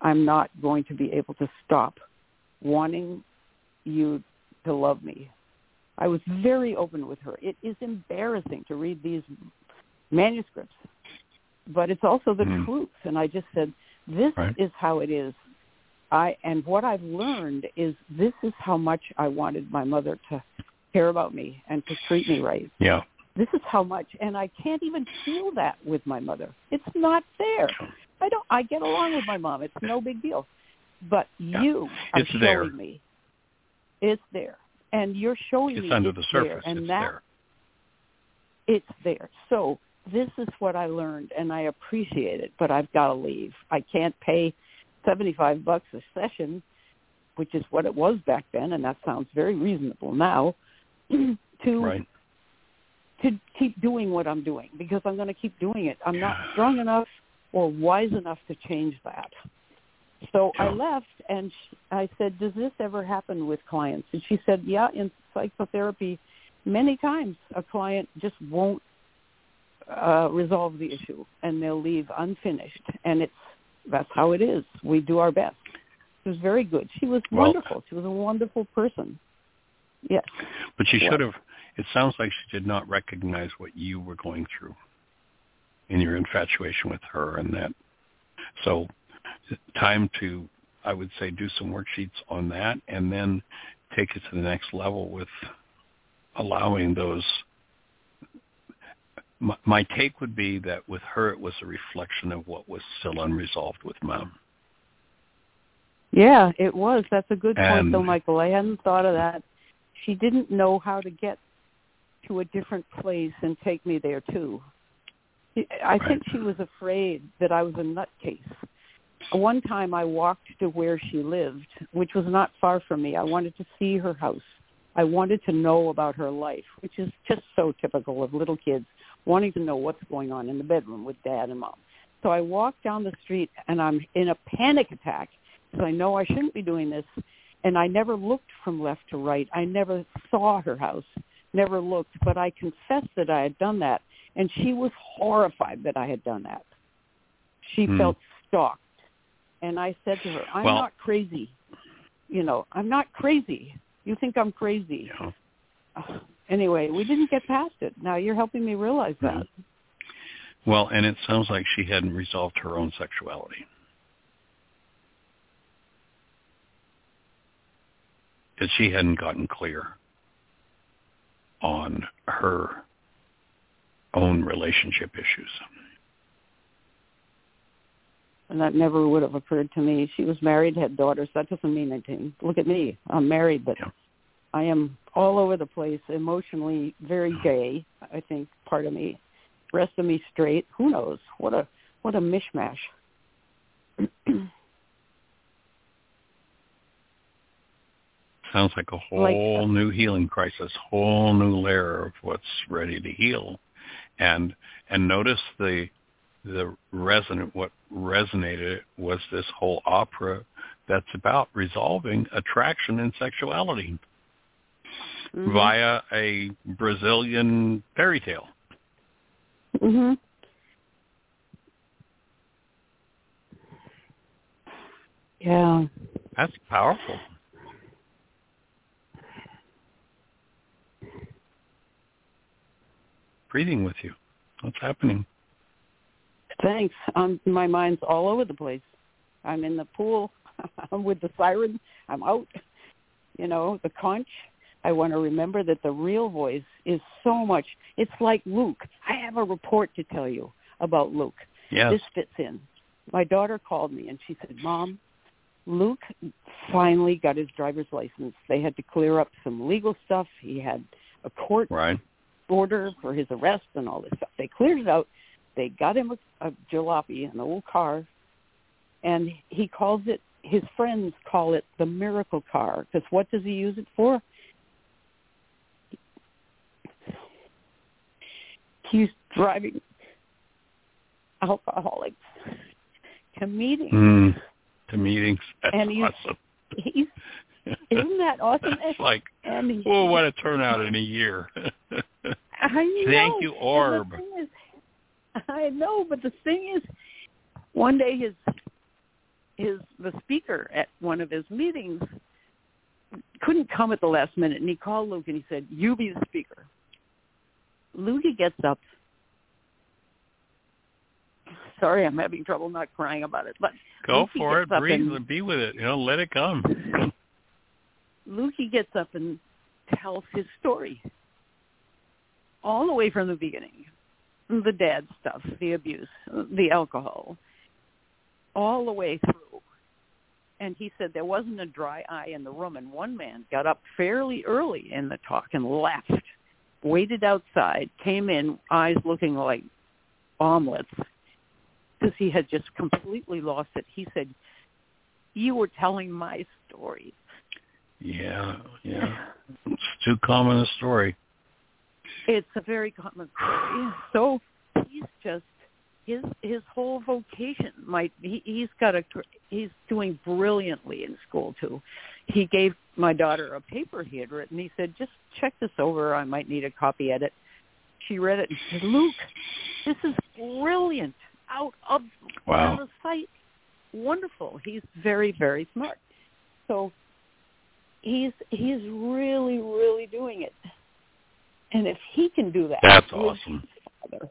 [SPEAKER 2] I'm not going to be able to stop wanting you to love me. I was very open with her. It is embarrassing to read these manuscripts, but it's also the
[SPEAKER 5] Mm.
[SPEAKER 2] truth. And I just said, this
[SPEAKER 5] Right.
[SPEAKER 2] is how it is. I and what I've learned is this is how much I wanted my mother to care about me and to treat me right.
[SPEAKER 5] Yeah.
[SPEAKER 2] This is how much, and I can't even feel that with my mother. It's not there. I don't. I get along with my mom. It's no big deal. But
[SPEAKER 5] Yeah.
[SPEAKER 2] you are
[SPEAKER 5] It's
[SPEAKER 2] showing
[SPEAKER 5] there.
[SPEAKER 2] me it's there, and you're showing
[SPEAKER 5] It's
[SPEAKER 2] me
[SPEAKER 5] under
[SPEAKER 2] it's
[SPEAKER 5] the surface.
[SPEAKER 2] there, and
[SPEAKER 5] it's
[SPEAKER 2] that
[SPEAKER 5] there.
[SPEAKER 2] it's there. So this is what I learned, and I appreciate it. But I've got to leave. I can't pay seventy-five bucks a session, which is what it was back then, and that sounds very reasonable now. *clears throat* to
[SPEAKER 5] Right.
[SPEAKER 2] to keep doing what I'm doing because I'm going to keep doing it. I'm not strong enough or wise enough to change that. So I left and sh I said, "Does this ever happen with clients?" And she said, "Yeah, in psychotherapy, many times a client just won't uh, resolve the issue and they'll leave unfinished, and it's that's how it is. We do our best." She was very good. She was
[SPEAKER 5] Well-
[SPEAKER 2] wonderful. She was a wonderful person. Yes.
[SPEAKER 5] But she should have. It sounds like she did not recognize what you were going through in your infatuation with her, and that. So, time to, I would say, do some worksheets on that, and then take it to the next level with allowing those. My, my take would be that with her, it was a reflection of what was still unresolved with mom.
[SPEAKER 2] Yeah, it was. That's a good point,
[SPEAKER 5] And-
[SPEAKER 2] though, Michael. I hadn't thought of that. She didn't know how to get to a different place and take me there too. I think she was afraid that I was a nutcase. One time I walked to where she lived, which was not far from me. I wanted to see her house. I wanted to know about her life, which is just so typical of little kids wanting to know what's going on in the bedroom with dad and mom. So I walk down the street and I'm in a panic attack because I know I shouldn't be doing this. And I never looked from left to right. I never saw her house, never looked, but I confessed that I had done that. And she was horrified that I had done that. She
[SPEAKER 5] Hmm.
[SPEAKER 2] felt stalked. And I said to her, I'm
[SPEAKER 5] Well-
[SPEAKER 2] not crazy. You know, I'm not crazy. You think I'm crazy. Ugh. Anyway, we didn't get past it. Now you're helping me realize that.
[SPEAKER 5] Well, and it sounds like she hadn't resolved her own sexuality. That she hadn't gotten clear on her own relationship issues.
[SPEAKER 2] And that never would have occurred to me. She was married, had daughters. That doesn't mean anything. Look at me. I'm married, but
[SPEAKER 5] Yeah.
[SPEAKER 2] I am all over the place, emotionally very gay, I think, part of me. Rest of me straight. Who knows? What a what a mishmash. *clears throat*
[SPEAKER 5] Sounds like a whole
[SPEAKER 2] Like- uh,
[SPEAKER 5] new healing crisis, whole new layer of what's ready to heal. And and notice the the resonant what resonated was this whole opera that's about resolving attraction and sexuality
[SPEAKER 2] Mhm.
[SPEAKER 5] via a Brazilian fairy tale.
[SPEAKER 2] Mhm. Yeah.
[SPEAKER 5] That's powerful. Breathing with you. What's happening?
[SPEAKER 2] Thanks. Um, my mind's all over the place. I'm in the pool. *laughs* I'm with the siren. I'm out. You know, the conch. I want to remember that the real voice is so much. It's like Luke. I have a report to tell you about Luke.
[SPEAKER 5] Yes.
[SPEAKER 2] This fits in. My daughter called me and she said, Mom, Luke finally got his driver's license. They had to clear up some legal stuff. He had a court
[SPEAKER 5] Right.
[SPEAKER 2] order for his arrest and all this stuff. They cleared it out. They got him a, a jalopy, an old car, and he calls it. His friends call it the miracle car because what does he use it for? He's driving alcoholics to meetings.
[SPEAKER 5] Mm. To meetings. That's
[SPEAKER 2] And he's-
[SPEAKER 5] awesome.
[SPEAKER 2] He's *laughs* isn't that awesome?
[SPEAKER 5] That's like,
[SPEAKER 2] and
[SPEAKER 5] well, what a turnout in a year. *laughs* Thank you, Orb.
[SPEAKER 2] is- I know, but the thing is, one day his his the speaker at one of his meetings couldn't come at the last minute, and he called Luke and he said, "You be the speaker." Lukey gets up. Sorry, I'm having trouble not crying about it, but
[SPEAKER 5] Go for it. Breathe
[SPEAKER 2] and-
[SPEAKER 5] be with it. You know, let it come.
[SPEAKER 2] Lukey gets up and tells his story all the way from the beginning. The dad stuff, the abuse, the alcohol, all the way through. And he said there wasn't a dry eye in the room. And one man got up fairly early in the talk and left, waited outside, came in, eyes looking like omelets, because he had just completely lost it. He said, you were telling my story.
[SPEAKER 5] Yeah, yeah. It's too common a story.
[SPEAKER 2] It's a very common story. So he's just his his whole vocation might he, he's got a he's doing brilliantly in school too. He gave my daughter a paper he had written. He said, "Just check this over. I might need a copy edit." She read it and said, "Luke, this is brilliant. Out of
[SPEAKER 5] Wow.
[SPEAKER 2] out of sight. Wonderful. He's very very smart." So he's he's really really doing it. And if he can do that,
[SPEAKER 5] That's awesome.
[SPEAKER 2] father,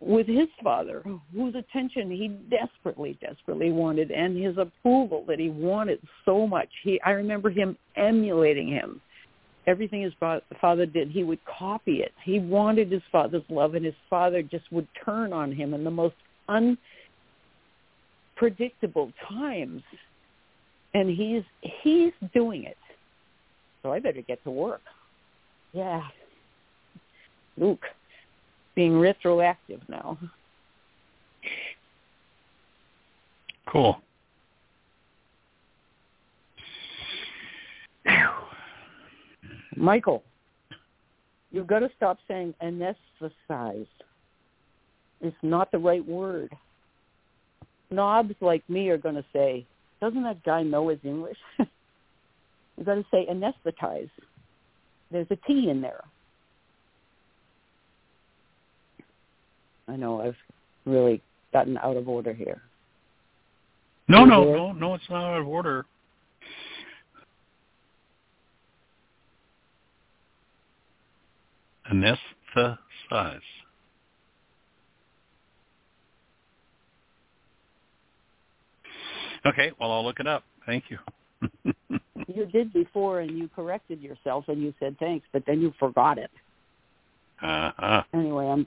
[SPEAKER 2] with his father, whose attention he desperately, desperately wanted, and his approval that he wanted so much, he I remember him emulating him. Everything his fa- father did, he would copy it. He wanted his father's love, and his father just would turn on him in the most unpredictable times. And he's he's doing it. So I better get to work. Yeah. Luke, being retroactive now.
[SPEAKER 5] Cool.
[SPEAKER 2] Michael, you've got to stop saying anesthetized. It's not the right word. Knobs like me are going to say, doesn't that guy know his English? *laughs* you've got to say anesthetize. There's a T in there. I know I've really gotten out of order here.
[SPEAKER 5] No, no, no, no, it's not out of order. Anesthetize. Okay, well, I'll look it up. Thank you. *laughs*
[SPEAKER 2] You did before and you corrected yourself and you said thanks, but then you forgot it.
[SPEAKER 5] uh-huh.
[SPEAKER 2] Anyway, I'm.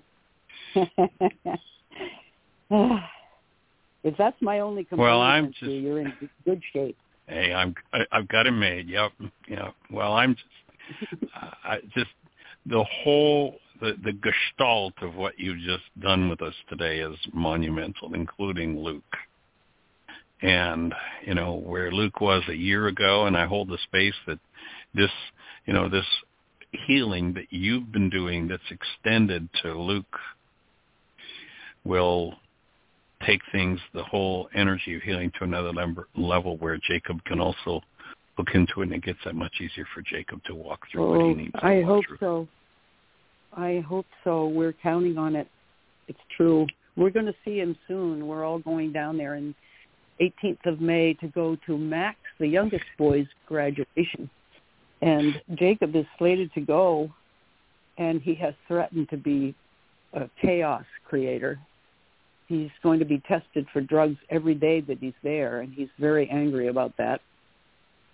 [SPEAKER 2] If that's my only complaint,
[SPEAKER 5] Well, I'm just-
[SPEAKER 2] you're in good shape.
[SPEAKER 5] Hey, I'm I, I've got it made. Yep. Yeah. Well, I'm just I just the whole the the gestalt of what you've just done with us today is monumental, including Luke. And you know where Luke was a year ago, and I hold the space that this you know this healing that you've been doing that's extended to Luke will take things, the whole energy of healing to another level where Jacob can also look into it and it gets that much easier for Jacob to walk through what he
[SPEAKER 2] Oh,
[SPEAKER 5] needs to
[SPEAKER 2] I hope
[SPEAKER 5] through.
[SPEAKER 2] so. I hope so. We're counting on it. It's true. We're going to see him soon. We're all going down there in 18th of May to go to Max, the youngest boy's graduation. And Jacob is slated to go, and he has threatened to be a chaos creator. He's going to be tested for drugs every day that he's there, and he's very angry about that.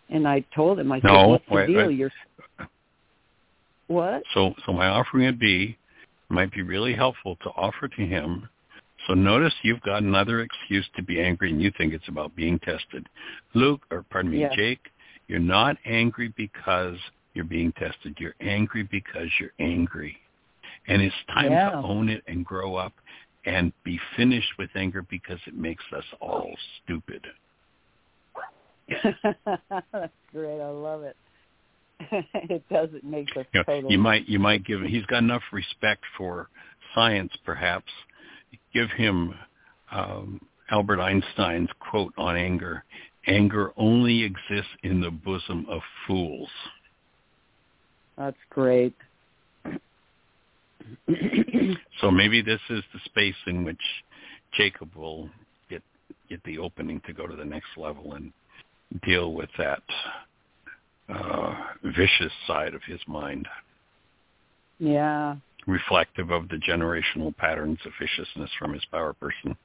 [SPEAKER 2] And I told him, I said,
[SPEAKER 5] no,
[SPEAKER 2] "What's the
[SPEAKER 5] wait,
[SPEAKER 2] deal?
[SPEAKER 5] wait.
[SPEAKER 2] You're *laughs* what?"
[SPEAKER 5] So, so my offering would be might be really helpful to offer to him. So notice you've got another excuse to be angry, and you think it's about being tested. Luke, or pardon me,
[SPEAKER 2] Yeah.
[SPEAKER 5] Jake, you're not angry because you're being tested. You're angry because you're angry, and it's time
[SPEAKER 2] Yeah.
[SPEAKER 5] to own it and grow up and be finished with anger because it makes us all stupid.
[SPEAKER 2] That's great. I love it. *laughs* it does. It makes us
[SPEAKER 5] You, know,
[SPEAKER 2] totally.
[SPEAKER 5] you might you might give he's got enough respect for science perhaps give him um, Albert Einstein's quote on anger anger only exists in the bosom of fools
[SPEAKER 2] That's great. *clears throat*
[SPEAKER 5] so maybe this is the space in which Jacob will get get the opening to go to the next level and deal with that uh, vicious side of his mind
[SPEAKER 2] yeah.
[SPEAKER 5] reflective of the generational patterns of viciousness from his power person.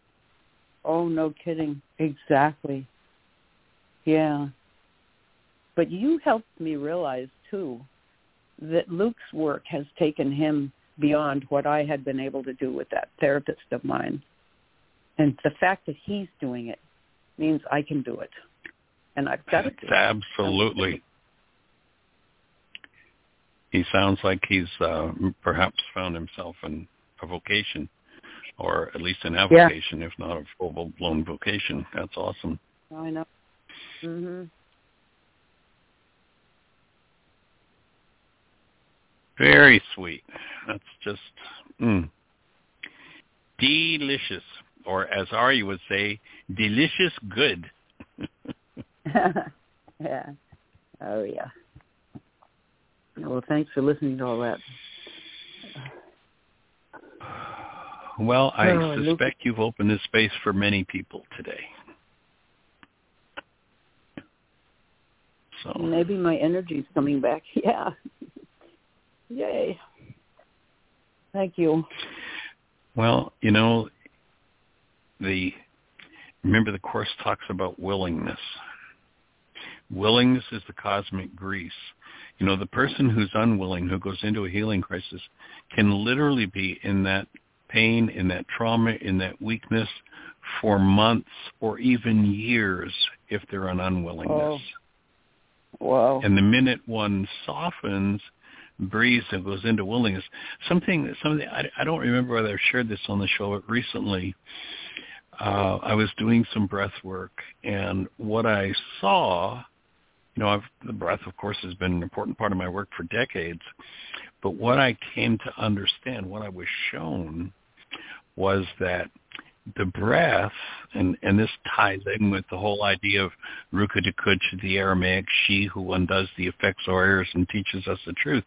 [SPEAKER 2] Oh, no kidding. Exactly. Yeah. But you helped me realize too that Luke's work has taken him beyond what I had been able to do with that therapist of mine. And the fact that he's doing it means I can do it. And I've got to do it.
[SPEAKER 5] Absolutely. He sounds like he's uh, perhaps found himself in a vocation, or at least an avocation, if not a full-blown vocation. That's awesome.
[SPEAKER 2] I know. Mhm.
[SPEAKER 5] Very sweet. That's just mm, delicious, or as Ari would say, delicious good. *laughs*
[SPEAKER 2] yeah. Oh yeah. Well, thanks for listening to all that.
[SPEAKER 5] Well, I
[SPEAKER 2] Oh, Luke-
[SPEAKER 5] suspect you've opened this space for many people today. So
[SPEAKER 2] Maybe my energy's coming back. *laughs* Yeah. Yay. Thank you.
[SPEAKER 5] Well, you know, the remember the course talks about willingness. Willingness is the cosmic grease. You know, the person who's unwilling, who goes into a healing crisis, can literally be in that pain, in that trauma, in that weakness for months or even years if they're an unwillingness. Oh.
[SPEAKER 2] Wow.
[SPEAKER 5] And the minute one softens, breathes, and goes into willingness, something, something I, I don't remember whether I've shared this on the show, but recently uh, I was doing some breath work, and what I saw, you know, I've, the breath, of course, has been an important part of my work for decades, but what I came to understand, what I was shown, was that the breath, and, and this ties in with the whole idea of Ruka Dekuch, the Aramaic she who undoes the effects or errors and teaches us the truth.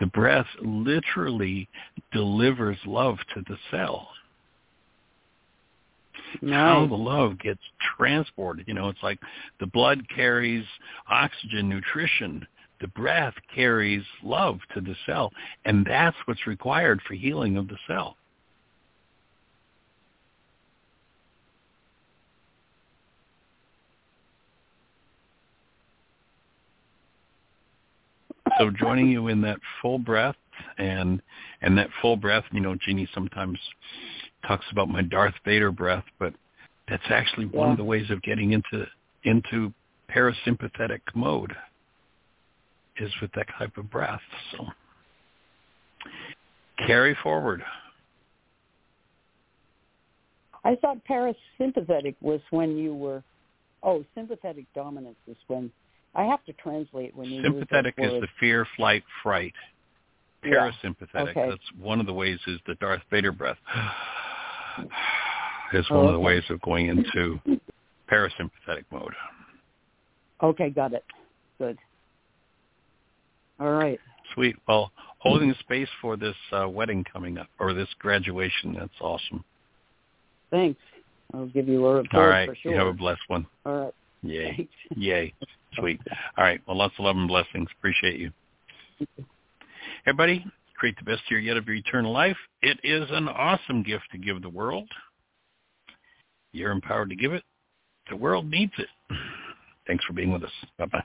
[SPEAKER 5] The breath literally delivers love to the cell. How
[SPEAKER 2] Nice.
[SPEAKER 5] the love gets transported. You know, it's like the blood carries oxygen, nutrition. The breath carries love to the cell. And that's what's required for healing of the cell. So joining you in that full breath and and that full breath, you know, Jeanie sometimes talks about my Darth Vader breath, but that's actually one
[SPEAKER 2] Yeah.
[SPEAKER 5] of the ways of getting into into parasympathetic mode is with that type of breath. So carry forward.
[SPEAKER 2] I thought parasympathetic was when you were. Oh, sympathetic dominance is when. I have to translate when you use
[SPEAKER 5] Sympathetic is
[SPEAKER 2] words.
[SPEAKER 5] the fear, flight, fright.
[SPEAKER 2] Yeah.
[SPEAKER 5] Parasympathetic,
[SPEAKER 2] Okay.
[SPEAKER 5] that's one of the ways is the Darth Vader breath. *sighs* is
[SPEAKER 2] Oh,
[SPEAKER 5] one of the ways of going into parasympathetic mode.
[SPEAKER 2] Okay, got it. Good. All right.
[SPEAKER 5] Sweet. Well, holding space for this uh, wedding coming up or this graduation, that's awesome.
[SPEAKER 2] Thanks. I'll give you a report
[SPEAKER 5] All right.
[SPEAKER 2] for sure.
[SPEAKER 5] You have a blessed one.
[SPEAKER 2] All right.
[SPEAKER 5] Yay. Yay. Sweet. All right. Well, lots of love and blessings. Appreciate you. Everybody, create the best year yet of your eternal life. It is an awesome gift to give the world. You're empowered to give it. The world needs it. Thanks for being with us. Bye-bye.